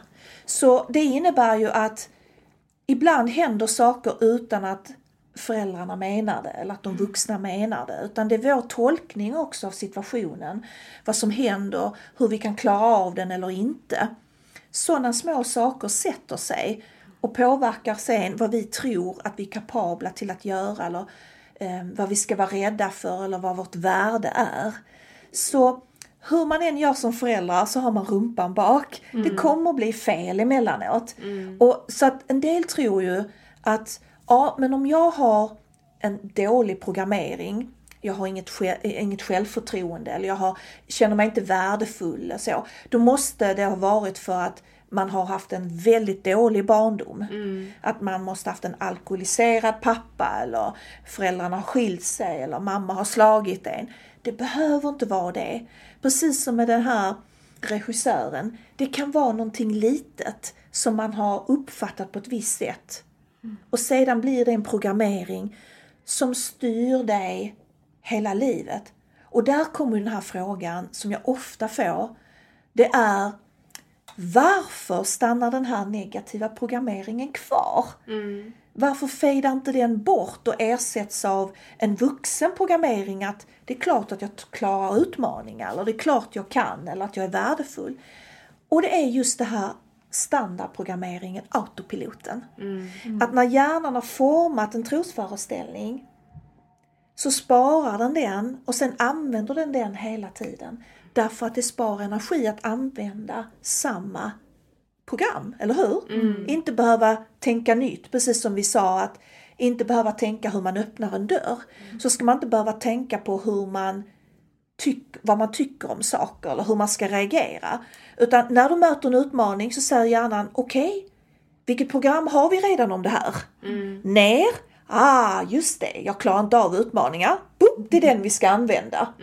Så det innebär ju att ibland händer saker utan att föräldrarna menar det eller att de vuxna menar det. Utan det är vår tolkning också av situationen. Vad som händer, hur vi kan klara av den eller inte. Sådana små saker sätter sig och påverkar sen vad vi tror att vi är kapabla till att göra eller eh, vad vi ska vara rädda för eller vad vårt värde är. Så hur man än gör som föräldrar så har man rumpan bak. Det kommer bli fel emellanåt. Och, så att en del tror ju att ja, men om jag har en dålig programmering, jag har inget, inget självförtroende eller jag har, känner mig inte värdefull och så, då måste det ha varit för att man har haft en väldigt dålig barndom. Att man måste haft en alkoholiserad pappa eller föräldrarna har skilt sig eller mamma har slagit en. Det behöver inte vara det. Precis som med den här regissören. Det kan vara någonting litet som man har uppfattat på ett visst sätt. Och sedan blir det en programmering som styr dig hela livet. Och där kommer den här frågan som jag ofta får. Det är varför stannar den här negativa programmeringen kvar? Varför fejdar inte den bort och ersätts av en vuxen programmering att det är klart att jag klarar utmaningar eller det är klart jag kan eller att jag är värdefull. Och det är just det här standardprogrammeringen, autopiloten. Att när hjärnan har format en trosföreställning så sparar den den och sen använder den den hela tiden. Därför att det sparar energi att använda samma program, eller hur? Inte behöva tänka nytt, precis som vi sa att inte behöva tänka hur man öppnar en dörr. Så ska man inte behöva tänka på hur man tyck, vad man tycker om saker eller hur man ska reagera. Utan när du möter en utmaning så säger hjärnan okej, vilket program har vi redan om det här? Ner, ah just det, jag klarar inte av utmaningar. Boop, det är den vi ska använda.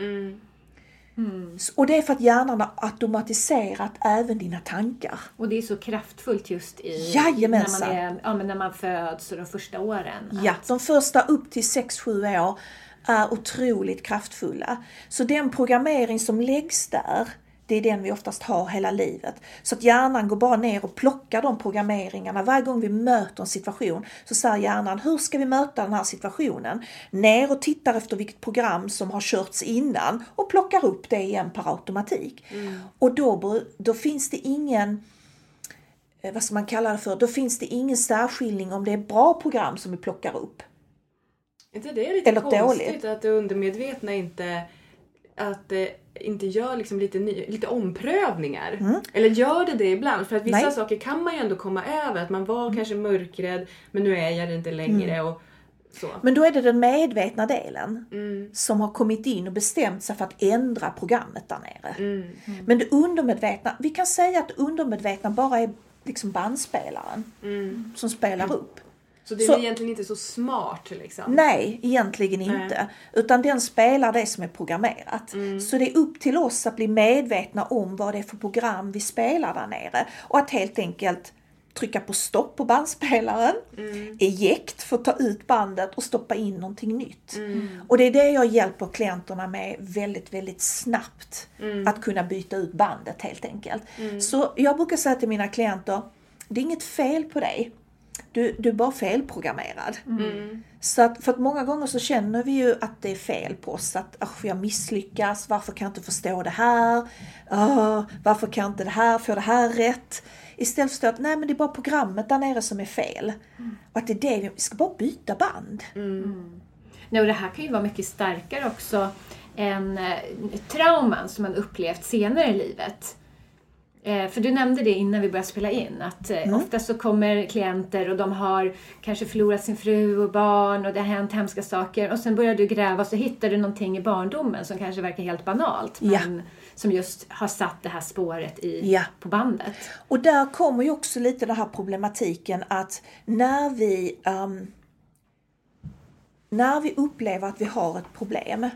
Och det är för att hjärnan har automatiserat även dina tankar. Och det är så kraftfullt just i Jajamensan. när, man är, ja, men när man föds och de första åren. Ja, de första upp till 6-7 år är otroligt kraftfulla. Så den programmering som läggs där, det är den vi oftast har hela livet. Så att hjärnan går bara ner och plockar de programmeringarna. Varje gång vi möter en situation så säger hjärnan, hur ska vi möta den här situationen? Ner och tittar efter vilket program som har körts innan och plockar upp det igen per automatik. Mm. Och då, då finns det ingen eh, vad ska man kalla det för, då finns det ingen särskiljning om det är bra program som vi plockar upp. Inte det lite Eller konstigt dåligt. att det undermedvetna inte att det inte gör liksom lite, ny, lite omprövningar. Mm. Eller gör det det ibland? För att vissa Nej. saker kan man ju ändå komma över. Att man var mm. kanske mörkrädd men nu är jag det inte längre. Mm. Och så. Men då är det den medvetna delen mm. som har kommit in och bestämt sig för att ändra programmet där nere. Mm. Mm. Men det undermedvetna, vi kan säga att det undermedvetna bara är liksom bandspelaren som spelar upp. Så det är så, egentligen inte så smart liksom? Nej, egentligen inte. Nej. Utan den spelar det som är programmerat. Mm. Så det är upp till oss att bli medvetna om vad det är för program vi spelar där nere. Och att helt enkelt trycka på stopp på bandspelaren, mm. eject för att ta ut bandet och stoppa in någonting nytt. Mm. Och det är det jag hjälper klienterna med väldigt, väldigt snabbt. Mm. Att kunna byta ut bandet helt enkelt. Mm. Så jag brukar säga till mina klienter, det är inget fel på dig. Du, du är bara felprogrammerad. Mm. Så att, för att många gånger så känner vi ju att det är fel på oss. Att jag misslyckas, varför kan jag inte förstå det här? Uh, varför kan jag inte det här, få det här rätt? Istället för att nej men det är bara programmet där nere som är fel. Mm. Och att det är det, vi ska bara byta band. Mm. Nej, och det här kan ju vara mycket starkare också än eh, trauman som man upplevt senare i livet. Eh, för du nämnde det innan vi började spela in, att eh, mm. ofta så kommer klienter och de har kanske förlorat sin fru och barn och det har hänt hemska saker och sen börjar du gräva och så hittar du någonting i barndomen som kanske verkar helt banalt. Men ja. som just har satt det här spåret i, ja. på bandet. Och där kommer ju också lite den här problematiken att när vi um, när vi upplever att vi har ett problem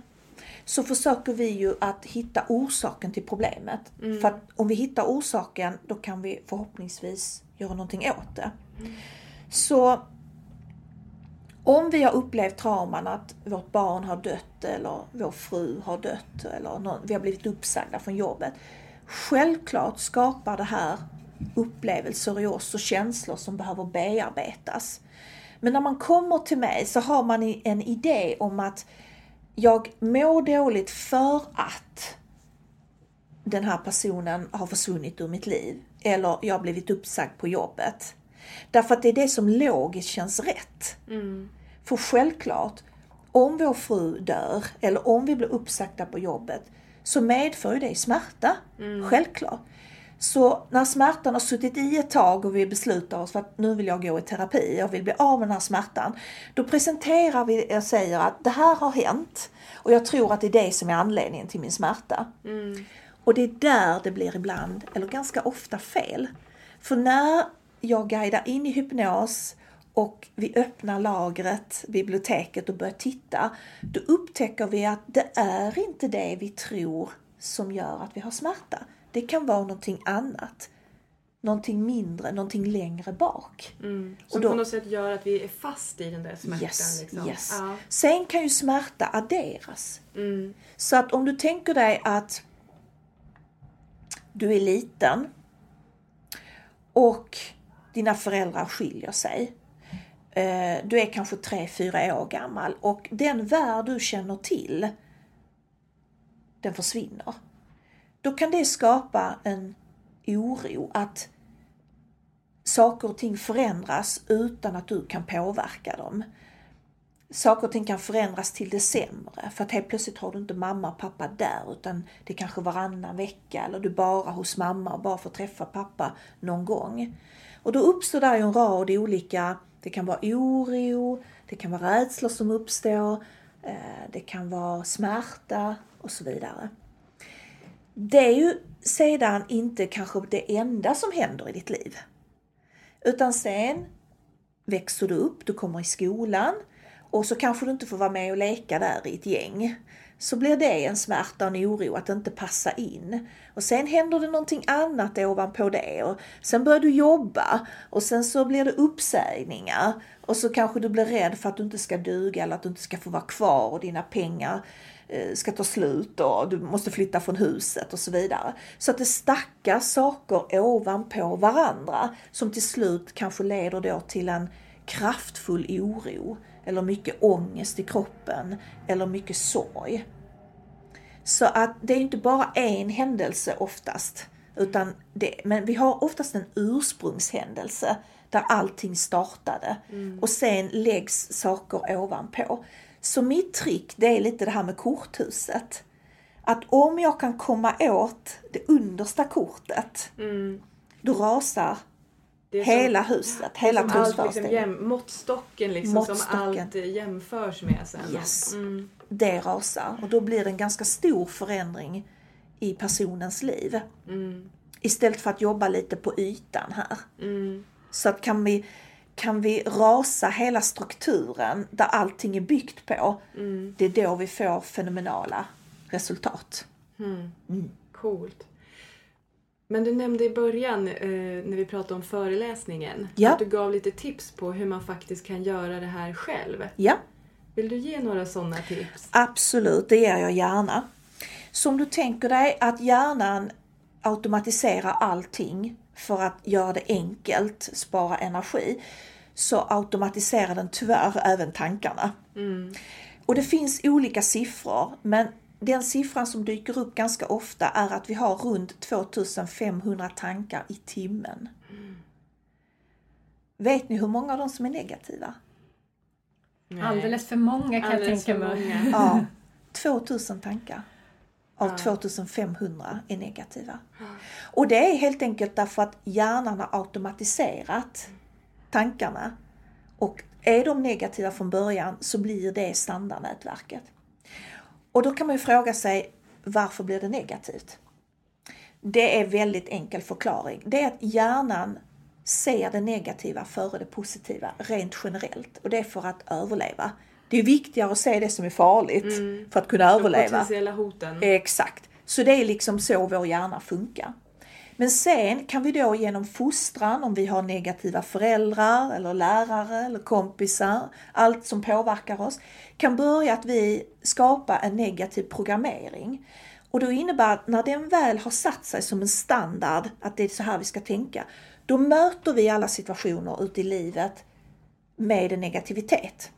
så försöker vi ju att hitta orsaken till problemet. Mm. För att om vi hittar orsaken då kan vi förhoppningsvis göra någonting åt det. Mm. Så om vi har upplevt trauman att vårt barn har dött eller vår fru har dött eller någon, vi har blivit uppsagda från jobbet. Självklart skapar det här upplevelser i oss och känslor som behöver bearbetas. Men när man kommer till mig så har man en idé om att jag mår dåligt för att den här personen har försvunnit ur mitt liv eller jag har blivit uppsagd på jobbet. Därför att det är det som logiskt känns rätt. Mm. För självklart, om vår fru dör eller om vi blir uppsagda på jobbet så medför det smärta. Mm. Självklart. Så när smärtan har suttit i ett tag och vi beslutar oss för att nu vill jag gå i terapi, jag vill bli av med den här smärtan. Då presenterar vi och säger att det här har hänt och jag tror att det är det som är anledningen till min smärta. Mm. Och det är där det blir ibland, eller ganska ofta fel. För när jag guidar in i hypnos och vi öppnar lagret, biblioteket och börjar titta, då upptäcker vi att det är inte det vi tror som gör att vi har smärta. Det kan vara någonting annat. Någonting mindre, någonting längre bak. Mm. Som då, på något sätt gör att vi är fast i den där smärtan. Yes, liksom. yes. Ja. Sen kan ju smärta adderas. Mm. Så att om du tänker dig att du är liten och dina föräldrar skiljer sig. Eh, du är kanske 3-4 år gammal och den värld du känner till, den försvinner då kan det skapa en oro att saker och ting förändras utan att du kan påverka dem. Saker och ting kan förändras till det sämre för att helt plötsligt har du inte mamma och pappa där utan det är kanske varannan vecka eller du är bara hos mamma och bara får träffa pappa någon gång. Och då uppstår där ju en rad olika, det kan vara oro, det kan vara rädslor som uppstår, eh, det kan vara smärta och så vidare. Det är ju sedan inte kanske det enda som händer i ditt liv. Utan sen växer du upp, du kommer i skolan och så kanske du inte får vara med och leka där i ett gäng. Så blir det en smärta och en oro att inte passa in. Och sen händer det någonting annat ovanpå det och sen börjar du jobba och sen så blir det uppsägningar och så kanske du blir rädd för att du inte ska duga eller att du inte ska få vara kvar och dina pengar ska ta slut och du måste flytta från huset och så vidare. Så att det stackar saker ovanpå varandra som till slut kanske leder då till en kraftfull oro eller mycket ångest i kroppen eller mycket sorg. Så att det är inte bara en händelse oftast, utan det, men vi har oftast en ursprungshändelse där allting startade Mm. och sen läggs saker ovanpå. Så mitt trick det är lite det här med korthuset. Att om jag kan komma åt det understa kortet, Mm. då rasar hela som- huset, hela som liksom, trosföreställningen. jäm, måttstocken liksom som Måttstocken. allt eh, jämförs med sen. Yes. Mm. Det rasar och då blir det en ganska stor förändring i personens liv. Mm. Istället för att jobba lite på ytan här. Mm. Så att kan vi, kan vi rasa hela strukturen där allting är byggt på, Mm. det är då vi får fenomenala resultat. Mm. Coolt. Men du nämnde i början eh, när vi pratade om föreläsningen Ja. att du gav lite tips på hur man faktiskt kan göra det här själv. Ja, Vill du ge några sådana tips? absolut, det ger jag gärna. Så om du tänker dig att hjärnan automatiserar allting för att göra det enkelt, spara energi, så automatiserar den tyvärr även tankarna. Och det finns olika siffror, men den siffran som dyker upp ganska ofta är att vi har runt 2500 tankar i timmen. Vet ni hur många av dem som är negativa? Nej. Alldeles för många kan Alldeles jag tänka mig. många. Ja, 2000 tankar av 2500 är negativa. Och det är helt enkelt därför att hjärnan har automatiserat tankarna. Och är de negativa från början så blir det standardnätverket. Och då kan man ju fråga sig varför blir det negativt? Det är väldigt enkel förklaring. Det är att hjärnan ser det negativa före det positiva rent generellt och det är för att överleva. Det är viktigare att se det som är farligt för att kunna De överleva. potentiella hoten. Exakt. Så det är liksom så vår hjärna funkar. Men sen kan vi då genom fostran, om vi har negativa föräldrar eller lärare eller kompisar, allt som påverkar oss, kan börja att vi skapa en negativ programmering. Och då innebär att när den väl har satt sig som en standard, att det är så här vi ska tänka, då möter vi alla situationer ute i livet med en negativitet.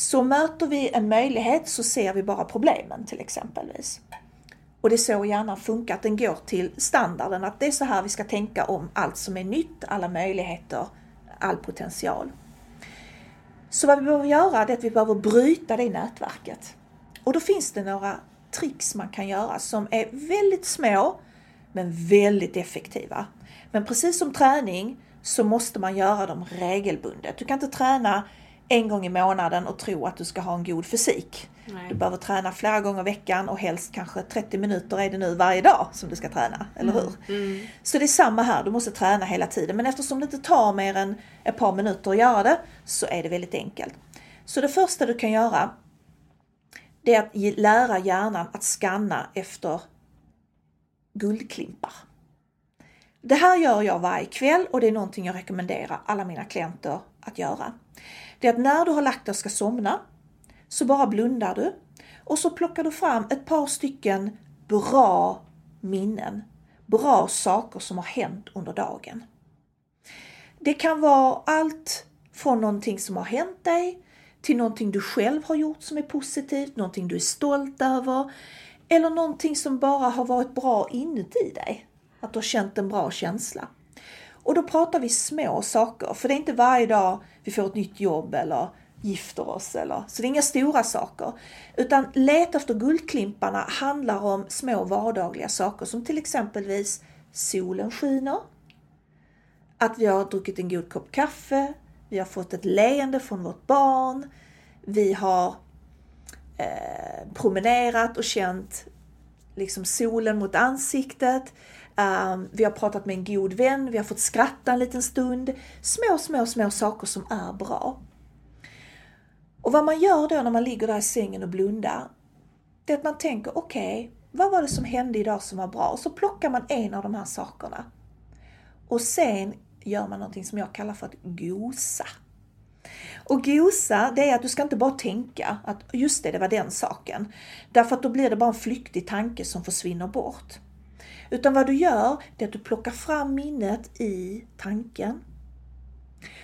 Så möter vi en möjlighet så ser vi bara problemen till exempelvis. Och det är så hjärnan funkar, att den går till standarden, att det är så här vi ska tänka om allt som är nytt, alla möjligheter, all potential. Så vad vi behöver göra det är att vi behöver bryta det nätverket. Och då finns det några tricks man kan göra som är väldigt små men väldigt effektiva. Men precis som träning så måste man göra dem regelbundet. Du kan inte träna en gång i månaden och tro att du ska ha en god fysik. Nej. Du behöver träna flera gånger i veckan och helst kanske 30 minuter är det nu varje dag som du ska träna, eller hur? Så det är samma här, du måste träna hela tiden. Men eftersom det inte tar mer än ett par minuter att göra det så är det väldigt enkelt. Så det första du kan göra det är att lära hjärnan att scanna efter guldklimpar. Det här gör jag varje kväll och det är någonting jag rekommenderar alla mina klienter att göra. Det är att när du har lagt dig och ska somna så bara blundar du och så plockar du fram ett par stycken bra minnen. Bra saker som har hänt under dagen. Det kan vara allt från någonting som har hänt dig till någonting du själv har gjort som är positivt, någonting du är stolt över eller någonting som bara har varit bra inuti dig. Att du har känt en bra känsla. Och då pratar vi små saker, för det är inte varje dag vi får ett nytt jobb eller gifter oss eller så det är inga stora saker. Utan leta efter guldklimparna handlar om små vardagliga saker som till exempelvis solen skiner, att vi har druckit en god kopp kaffe, vi har fått ett leende från vårt barn, vi har eh, promenerat och känt liksom solen mot ansiktet. Um, vi har pratat med en god vän, vi har fått skratta en liten stund. Små, små, små saker som är bra. Och vad man gör då när man ligger där i sängen och blundar, det är att man tänker okej, vad var det som hände idag som var bra? Och så plockar man en av de här sakerna. Och sen gör man någonting som jag kallar för att gosa. Och gosa, det är att du ska inte bara tänka att just det, det var den saken. Därför att då blir det bara en flyktig tanke som försvinner bort. Utan vad du gör, det är att du plockar fram minnet i tanken.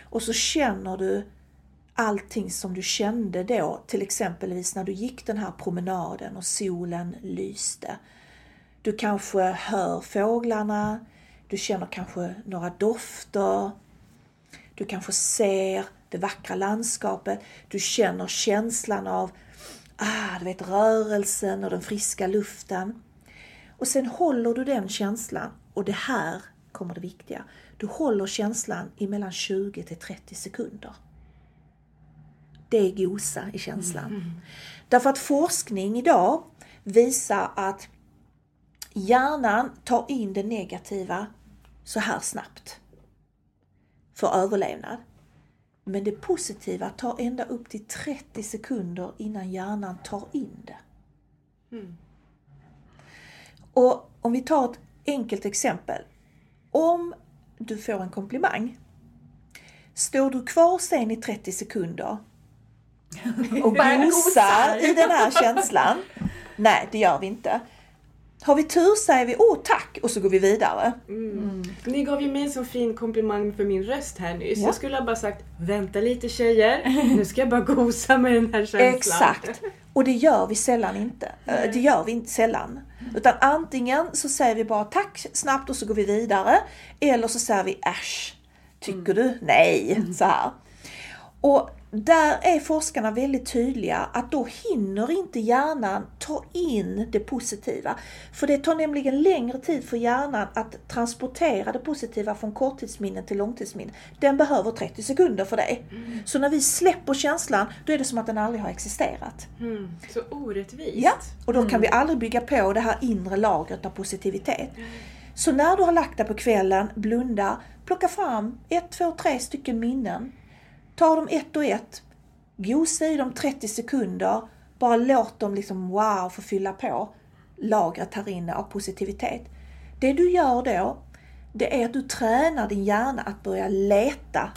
Och så känner du allting som du kände då, till exempelvis när du gick den här promenaden och solen lyste. Du kanske hör fåglarna, du känner kanske några dofter, du kanske ser det vackra landskapet, du känner känslan av ah, du vet, rörelsen och den friska luften. Och sen håller du den känslan, och det här kommer det viktiga, du håller känslan i mellan 20 till 30 sekunder. Det är gosa i känslan. Mm. Därför att forskning idag visar att hjärnan tar in det negativa så här snabbt för överlevnad. Men det positiva tar ända upp till 30 sekunder innan hjärnan tar in det. Mm. Och om vi tar ett enkelt exempel. Om du får en komplimang. Står du kvar sen i 30 sekunder och gosar i den här känslan? Nej, det gör vi inte. Har vi tur säger vi åh tack och så går vi vidare. Mm. Ni gav ju mig en så fin komplimang för min röst här nyss. Ja. Jag skulle ha bara sagt vänta lite tjejer, nu ska jag bara gosa med den här känslan. Exakt. Och det gör vi sällan inte. Mm. Det gör vi inte sällan. Utan antingen så säger vi bara tack snabbt och så går vi vidare. Eller så säger vi äsch. Tycker mm. du? Nej. Mm. Så här. Och där är forskarna väldigt tydliga att då hinner inte hjärnan ta in det positiva. För det tar nämligen längre tid för hjärnan att transportera det positiva från korttidsminne till långtidsminne. Den behöver 30 sekunder för det. Mm. Så när vi släpper känslan, då är det som att den aldrig har existerat. Mm. Så orättvist. Ja, och då kan mm. vi aldrig bygga på det här inre lagret av positivitet. Mm. Så när du har lagt dig på kvällen, blunda, plocka fram ett, två, tre stycken minnen Ta dem ett och ett, gosa i dem 30 sekunder, bara låt dem liksom wow få fylla på lagret här inne av positivitet. Det du gör då, det är att du tränar din hjärna att börja leta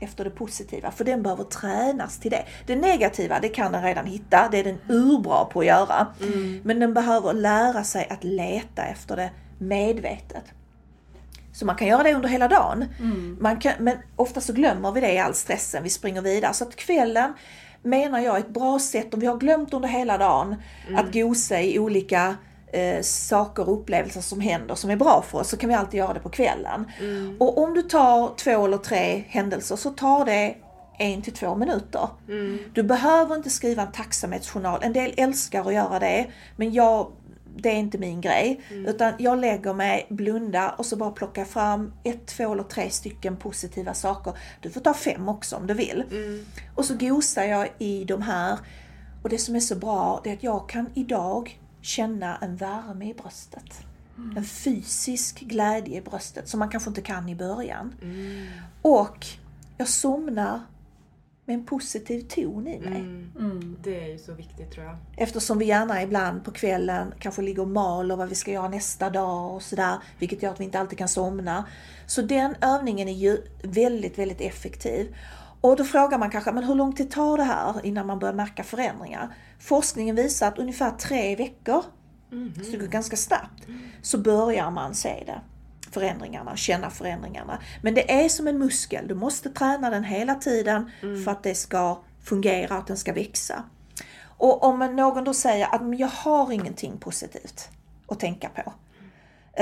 efter det positiva, för den behöver tränas till det. Det negativa, det kan den redan hitta, det är den urbra på att göra. Mm. Men den behöver lära sig att leta efter det medvetet. Så man kan göra det under hela dagen. Mm. Man kan, men ofta så glömmer vi det i all stressen, vi springer vidare. Så att kvällen menar jag är ett bra sätt, om vi har glömt under hela dagen mm. att gosa i olika eh, saker och upplevelser som händer som är bra för oss, så kan vi alltid göra det på kvällen. Mm. Och om du tar två eller tre händelser så tar det en till två minuter. Mm. Du behöver inte skriva en tacksamhetsjournal. En del älskar att göra det, men jag det är inte min grej. Mm. Utan jag lägger mig, blundar och så bara plockar fram ett, två eller tre stycken positiva saker. Du får ta fem också om du vill. Mm. Och så gosar jag i de här. Och det som är så bra, det är att jag kan idag känna en värme i bröstet. Mm. En fysisk glädje i bröstet som man kanske inte kan i början. Mm. Och jag somnar med en positiv ton i mig. Mm. Mm. Det är ju så viktigt tror jag. Eftersom vi gärna ibland på kvällen kanske ligger och maler vad vi ska göra nästa dag och sådär, vilket gör att vi inte alltid kan somna. Så den övningen är ju väldigt, väldigt effektiv. Och då frågar man kanske, men hur lång tid tar det här innan man börjar märka förändringar? Forskningen visar att ungefär tre veckor, mm. så det går ganska snabbt, så börjar man se det förändringarna, känna förändringarna. Men det är som en muskel, du måste träna den hela tiden mm. för att det ska fungera, att den ska växa. Och om någon då säger att jag har ingenting positivt att tänka på.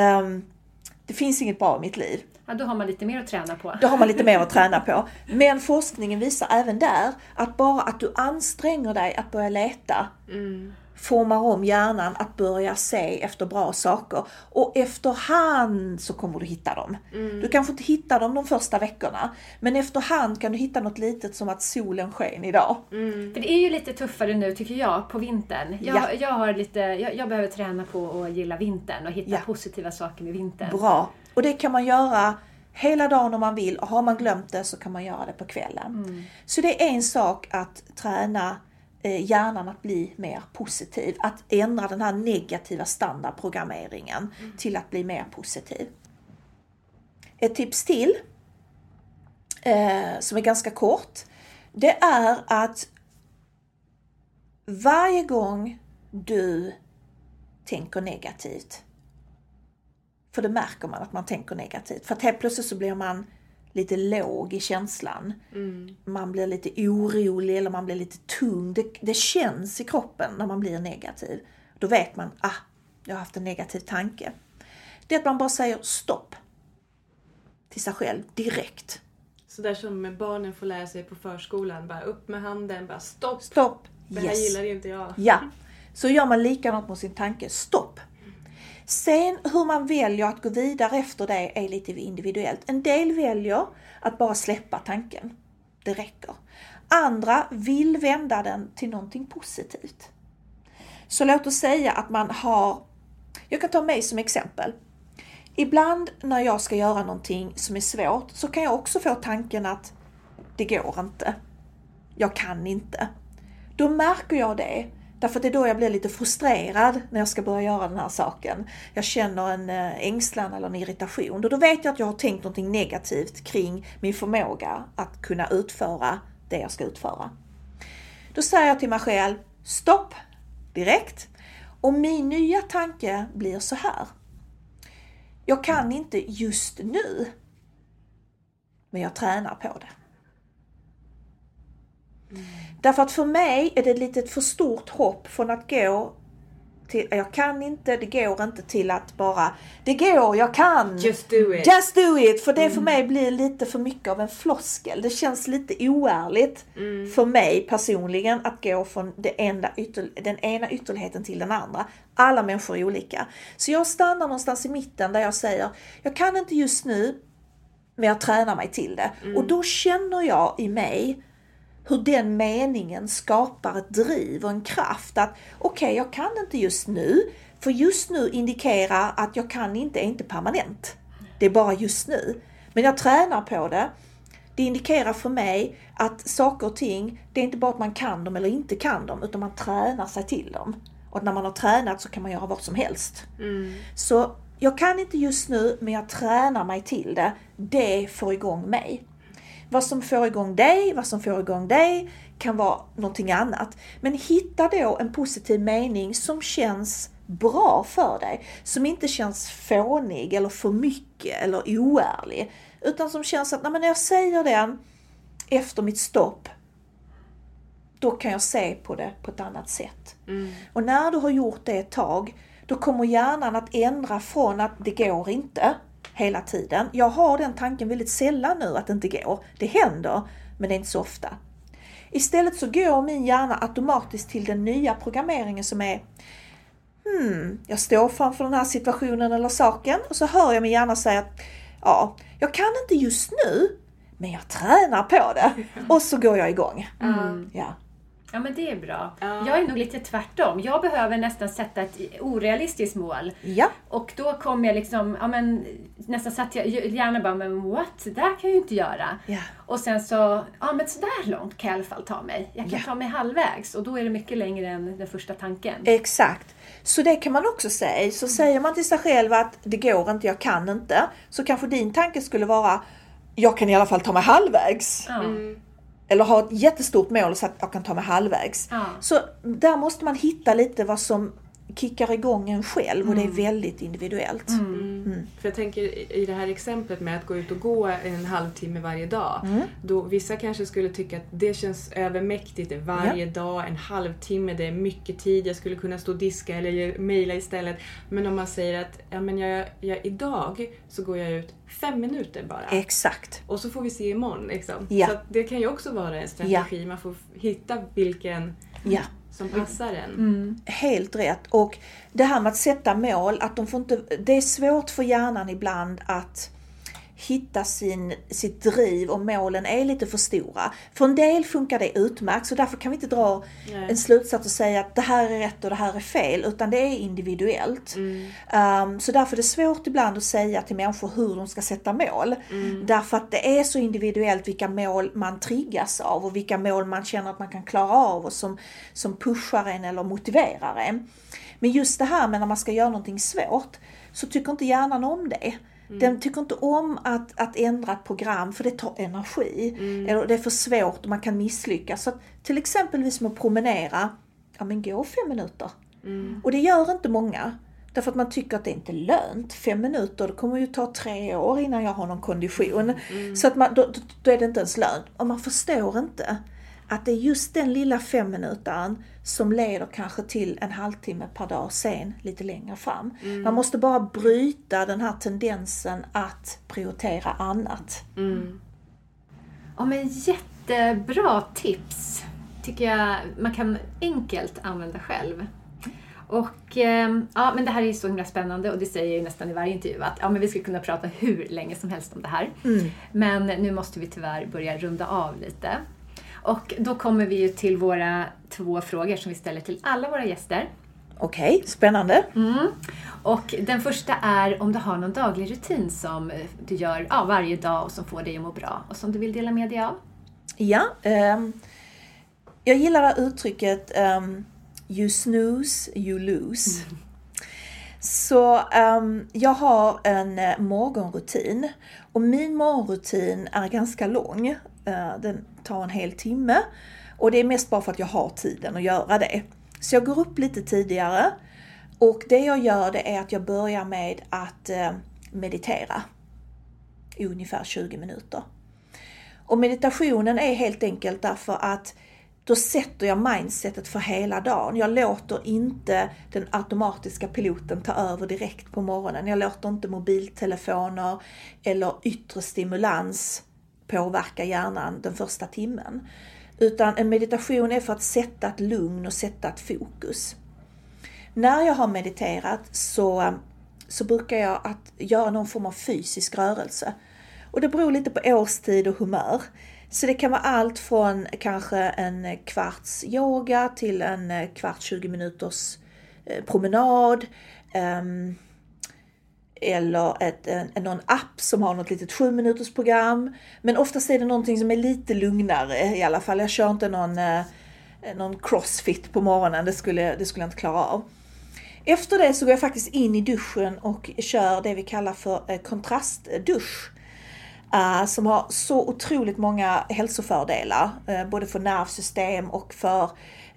Um, det finns inget bra i mitt liv. Ja, då har man lite mer att träna på. Då har man lite mer att träna på. Men forskningen visar även där att bara att du anstränger dig att börja leta mm formar om hjärnan att börja se efter bra saker. Och efterhand så kommer du hitta dem. Mm. Du kanske inte hittar dem de första veckorna, men efterhand kan du hitta något litet som att solen sken idag. Mm. För det är ju lite tuffare nu tycker jag på vintern. Jag, ja. jag har lite, jag, jag, behöver träna på att gilla vintern och hitta ja. positiva saker med vintern. Bra! Och det kan man göra hela dagen om man vill och har man glömt det så kan man göra det på kvällen. Mm. Så det är en sak att träna hjärnan att bli mer positiv. Att ändra den här negativa standardprogrammeringen mm. till att bli mer positiv. Ett tips till, eh, som är ganska kort, Det är att varje gång du tänker negativt, för det märker man att man tänker negativt, för att helt plötsligt så blir man lite låg i känslan. Mm. Man blir lite orolig eller man blir lite tung. Det, det, känns i kroppen när man blir negativ. Då vet man, ah, jag har haft en negativ tanke. Det är att man bara säger stopp. Till sig själv, direkt. Så där som barnen får lära sig på förskolan, bara upp med handen, bara stopp. Stopp. Det här yes. gillar inte jag. Ja. Så gör man likadant mot sin tanke, stopp. Sen hur man väljer att gå vidare efter det är lite individuellt. En del väljer att bara släppa tanken. Det räcker. Andra vill vända den till någonting positivt. Så låt oss säga att man har, jag kan ta mig som exempel. Ibland när jag ska göra någonting som är svårt så kan jag också få tanken att det går inte. Jag kan inte. Då märker jag det Därför att det är då jag blir lite frustrerad när jag ska börja göra den här saken. Jag känner en eh, ängslan eller en irritation. Och då vet jag att jag har tänkt någonting negativt kring min förmåga att kunna utföra det jag ska utföra. Då säger jag till mig själv, stopp direkt. Och min nya tanke blir så här. Jag kan inte just nu, men jag tränar på det. Därför att för mig är det lite för stort hopp från att gå till, jag kan inte, det går inte till att bara, det går, jag kan. Just do it. Just do it! För det mm. för mig blir lite för mycket av en floskel. Det känns lite oärligt mm. för mig personligen att gå från ytter, den ena ytterligheten till den andra. Alla människor är olika. Så jag stannar någonstans i mitten där jag säger, jag kan inte just nu, men jag tränar mig till det. Mm. Och då känner jag i mig hur den meningen skapar ett driv och en kraft att okej, okay, jag kan inte just nu, för just nu indikerar att jag kan inte är inte permanent. Det är bara just nu. Men jag tränar på det. Det indikerar för mig att saker och ting, det är inte bara att man kan dem eller inte kan dem, utan man tränar sig till dem. Och när man har tränat så kan man göra vad som helst. Mm. Så jag kan inte just nu, men jag tränar mig till det. Det får igång mig. Vad som får igång dig, vad som får igång dig kan vara någonting annat. Men hitta då en positiv mening som känns bra för dig. Som inte känns fånig eller för mycket eller oärlig. Utan som känns att när jag säger den efter mitt stopp, då kan jag se på det på ett annat sätt. Mm. Och när du har gjort det ett tag, då kommer hjärnan att ändra från att det går inte hela tiden. Jag har den tanken väldigt sällan nu att det inte går. Det händer, men det är inte så ofta. Istället så går min hjärna automatiskt till den nya programmeringen som är Hmm, jag står framför den här situationen eller saken och så hör jag min hjärna säga att ja, jag kan inte just nu, men jag tränar på det. Och så går jag igång. Mm. Ja. Ja men det är bra. Ja. Jag är nog lite tvärtom. Jag behöver nästan sätta ett orealistiskt mål. Ja. Och då kommer jag liksom, ja men nästan satt jag gärna bara, men what? Det där kan jag ju inte göra. Ja. Och sen så, ja men sådär långt kan jag i alla fall ta mig. Jag kan ja. ta mig halvvägs och då är det mycket längre än den första tanken. Exakt. Så det kan man också säga. Så mm. säger man till sig själv att det går inte, jag kan inte. Så kanske din tanke skulle vara, jag kan i alla fall ta mig halvvägs. Mm eller ha ett jättestort mål så att jag kan ta mig halvvägs. Ja. Så där måste man hitta lite vad som kickar igång en själv och det är mm. väldigt individuellt. Mm. Mm. För jag tänker i det här exemplet med att gå ut och gå en halvtimme varje dag. Mm. Då vissa kanske skulle tycka att det känns övermäktigt. Det varje ja. dag, en halvtimme, det är mycket tid. Jag skulle kunna stå och diska eller mejla istället. Men om man säger att ja, men jag, jag, idag så går jag ut fem minuter bara. Exakt. Och så får vi se imorgon. Liksom. Ja. Så det kan ju också vara en strategi. Ja. Man får hitta vilken ja som passar en. Mm. Helt rätt. Och det här med att sätta mål, att de får inte, det är svårt för hjärnan ibland att hitta sin, sitt driv och målen är lite för stora. För en del funkar det utmärkt så därför kan vi inte dra Nej. en slutsats och säga att det här är rätt och det här är fel utan det är individuellt. Mm. Um, så därför är det svårt ibland att säga till människor hur de ska sätta mål. Mm. Därför att det är så individuellt vilka mål man triggas av och vilka mål man känner att man kan klara av och som, som pushar en eller motiverar en. Men just det här med när man ska göra någonting svårt så tycker inte hjärnan om det. Mm. Den tycker inte om att, att ändra ett program för det tar energi. Mm. Eller det är för svårt och man kan misslyckas. Så till exempelvis med att promenera, ja men gå fem minuter. Mm. Och det gör inte många. Därför att man tycker att det inte är lönt. Fem minuter, det kommer ju ta tre år innan jag har någon kondition. Mm. Så att man, då, då, är det inte ens lönt. Och man förstår inte att det är just den lilla fem minutaren som leder kanske till en halvtimme per dag sen lite längre fram. Mm. Man måste bara bryta den här tendensen att prioritera annat. Mm. Ja men jättebra tips! Tycker jag man kan enkelt använda själv. Och eh, ja, men det här är så himla spännande och det säger jag ju nästan i varje intervju att ja, men vi skulle kunna prata hur länge som helst om det här. Mm. Men nu måste vi tyvärr börja runda av lite. Och då kommer vi ju till våra två frågor som vi ställer till alla våra gäster. Okej, okay, spännande. Mm. Och den första är om du har någon daglig rutin som du gör ja, varje dag och som får dig att må bra och som du vill dela med dig av? Ja, um, jag gillar uttrycket um, You snooze, you lose. Mm. Så um, jag har en uh, morgonrutin och min morgonrutin är ganska lång. Eh, den tar en hel timme och det är mest bara för att jag har tiden att göra det. Så jag går upp lite tidigare och det jag gör det är att jag börjar med att eh, meditera i ungefär 20 minuter. Och meditationen är helt enkelt därför att då sätter jag mindsetet för hela dagen. Jag låter inte den automatiska piloten ta över direkt på morgonen. Jag låter inte mobiltelefoner eller yttre stimulans påverka hjärnan den första timmen. Utan en meditation är för att sätta ett lugn och sätta ett fokus. När jag har mediterat så, så brukar jag att göra någon form av fysisk rörelse. Och det beror lite på årstid och humör. Så det kan vara allt från kanske en kvarts yoga till en kvart 20 minuters eh, promenad. Ehm, eller ett, en, någon app som har något litet 7 minuters program. Men oftast är det någonting som är lite lugnare i alla fall. Jag kör inte någon, eh, någon crossfit på morgonen, det skulle, det skulle jag inte klara av. Efter det så går jag faktiskt in i duschen och kör det vi kallar för eh, kontrastdusch. Eh, som har så otroligt många hälsofördelar, eh, både för nervsystem och för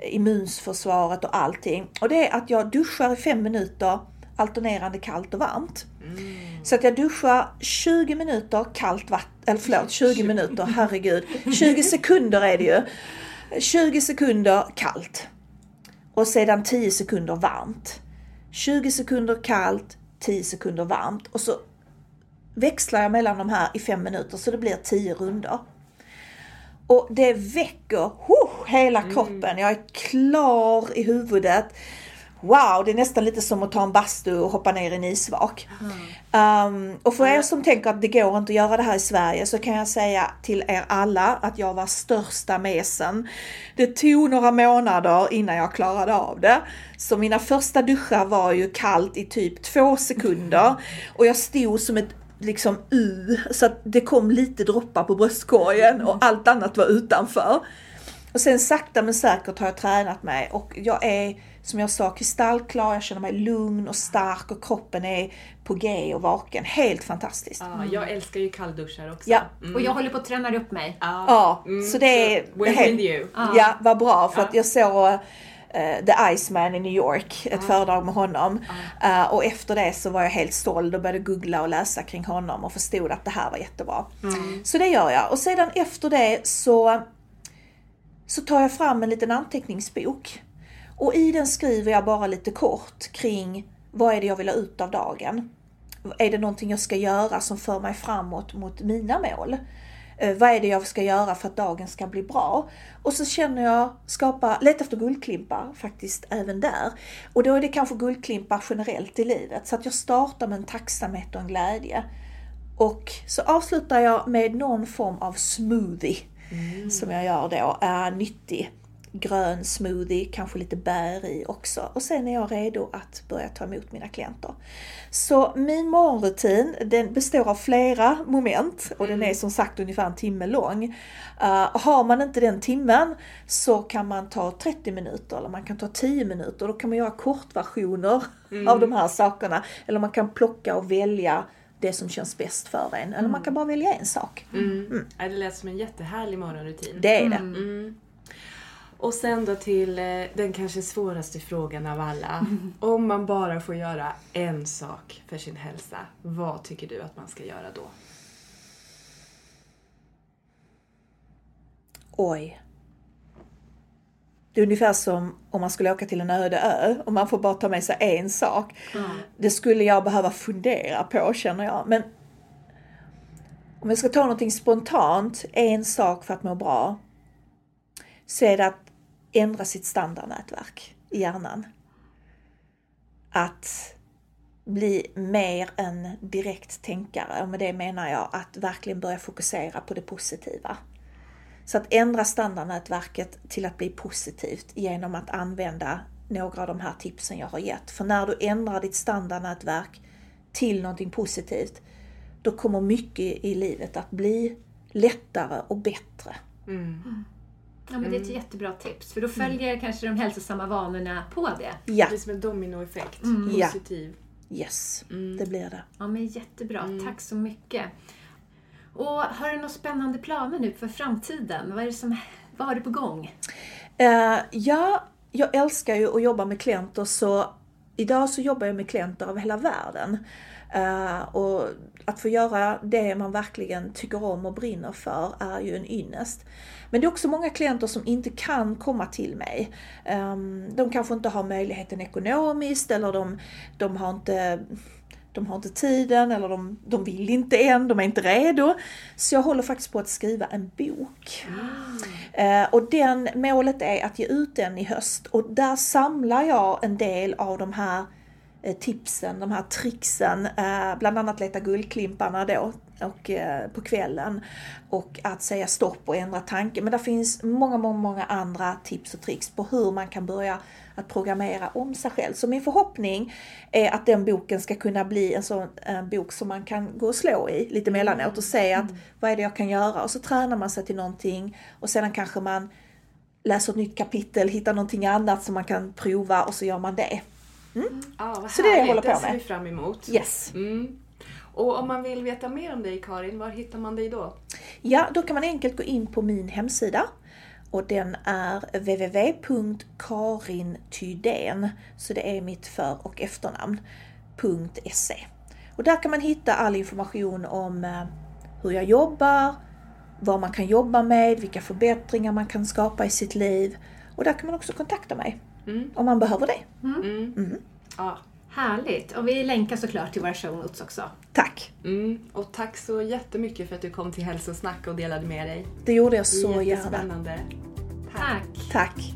immunförsvaret och allting. Och det är att jag duschar i fem minuter alternerande kallt och varmt. Mm. Så att jag duschar 20 minuter kallt vatten, eller förlåt 20 minuter, herregud. 20 sekunder är det ju. 20 sekunder kallt. Och sedan 10 sekunder varmt. 20 sekunder kallt, 10 sekunder varmt. Och så växlar jag mellan de här i fem minuter så det blir tio runder. Och det väcker huh, hela mm. kroppen. Jag är klar i huvudet. Wow, det är nästan lite som att ta en bastu och hoppa ner i en isvak. Mm. Um, och för er som tänker att det går inte att göra det här i Sverige så kan jag säga till er alla att jag var största mesen. Det tog några månader innan jag klarade av det. Så mina första duschar var ju kallt i typ två sekunder och jag stod som ett liksom U så att det kom lite droppar på bröstkorgen och allt annat var utanför. Och sen sakta men säkert har jag tränat mig och jag är som jag sa kristallklar, jag känner mig lugn och stark och kroppen är på G och vaken. Helt fantastiskt. Ja, jag älskar ju kallduschar också. Ja. Mm. Och jag håller på att träna upp mig. Ja, ja mm. så det är... we're helt, with you. Ja, vad bra för att jag såg Uh, The Iceman i New York, ett ah. föredrag med honom. Ah. Uh, och efter det så var jag helt såld och började googla och läsa kring honom och förstod att det här var jättebra. Mm. Så det gör jag. Och sedan efter det så, så tar jag fram en liten anteckningsbok. Och i den skriver jag bara lite kort kring vad är det jag vill ha ut av dagen? Är det någonting jag ska göra som för mig framåt mot mina mål? Eh, vad är det jag ska göra för att dagen ska bli bra? Och så känner jag skapa, leta efter guldklimpar faktiskt även där. Och då är det kanske guldklimpar generellt i livet. Så att jag startar med en tacksamhet och en glädje. Och så avslutar jag med någon form av smoothie mm. som jag gör då, är nyttig grön smoothie, kanske lite bär i också. Och sen är jag redo att börja ta emot mina klienter. Så min morgonrutin den består av flera moment och den är som sagt ungefär en timme lång. Uh, har man inte den timmen så kan man ta 30 minuter eller man kan ta 10 minuter. Då kan man göra kortversioner mm. av de här sakerna. Eller man kan plocka och välja det som känns bäst för en. Eller man kan bara välja en sak. Mm. Ja, Det lät som en jättehärlig morgonrutin. Det är det. Mm. Och sen då till eh, den kanske svåraste frågan av alla. Om man bara får göra en sak för sin hälsa, vad tycker du att man ska göra då? Oj. Det är ungefär som om man skulle åka till en öde ö och man får bara ta med sig en sak. Det skulle jag behöva fundera på känner jag. Men om jag ska ta någonting spontant, en sak för att må bra, så är det att ändra sitt standardnätverk i hjärnan. Att bli mer en direkt tänkare och med det menar jag att verkligen börja fokusera på det positiva. Så att ändra standardnätverket till att bli positivt genom att använda några av de här tipsen jag har gett. För när du ändrar ditt standardnätverk till någonting positivt, då kommer mycket i livet att bli lättare och bättre. Ja, men det är ett jättebra tips. För då följer kanske de hälsosamma vanorna på det. Ja, Det blir som en dominoeffekt. Ja. Positiv. yes, det blir det. Ja, men jättebra. Tack så mycket. Och har du några spännande planer nu för framtiden? Vad, är det som, vad har du på gång? Eh, ja, jag älskar ju att jobba med klienter så idag så jobbar jag med klienter över hela världen. Eh, och att få göra det man verkligen tycker om och brinner för är ju en ynnest. Men det är också många klienter som inte kan komma till mig. Ehm, de kanske inte har möjligheten ekonomiskt eller de, de har inte de har inte tiden eller de, de vill inte än, de är inte redo. Så jag håller faktiskt på att skriva en bok. Eh, och den, målet är att ge ut den i höst och där samlar jag en del av de här tipsen, de här tricksen, eh, bland annat leta guldklimparna då och, eh, på kvällen och att säga stopp och ändra tanke. Men det finns många, många, många andra tips och tricks på hur man kan börja att programmera om sig själv. Så min förhoppning är att den boken ska kunna bli en sån en bok som man kan gå och slå i lite mellanåt och säga att vad är det jag kan göra? Och så tränar man sig till någonting och sedan kanske man läser ett nytt kapitel, hittar någonting annat som man kan prova och så gör man det. Ja, vad Så det är det jag håller på Det ser med. vi fram emot. Yes. Mm. Och om man vill veta mer om dig Karin, var hittar man dig då? Ja, då kan man enkelt gå in på min hemsida och den är www.karintydén, så det är mitt för och efternamn, .se. Och där kan man hitta all information om eh, hur jag jobbar, vad man kan jobba med, vilka förbättringar man kan skapa i sitt liv. Och där kan man också kontakta mig om man behöver det. Ja. Härligt! Och vi länkar såklart till våra show notes också. Tack! Mm. Och tack så jättemycket för att du kom till Hälsosnack och delade med dig. Det gjorde jag så gärna. Jättespännande. Tack! Tack!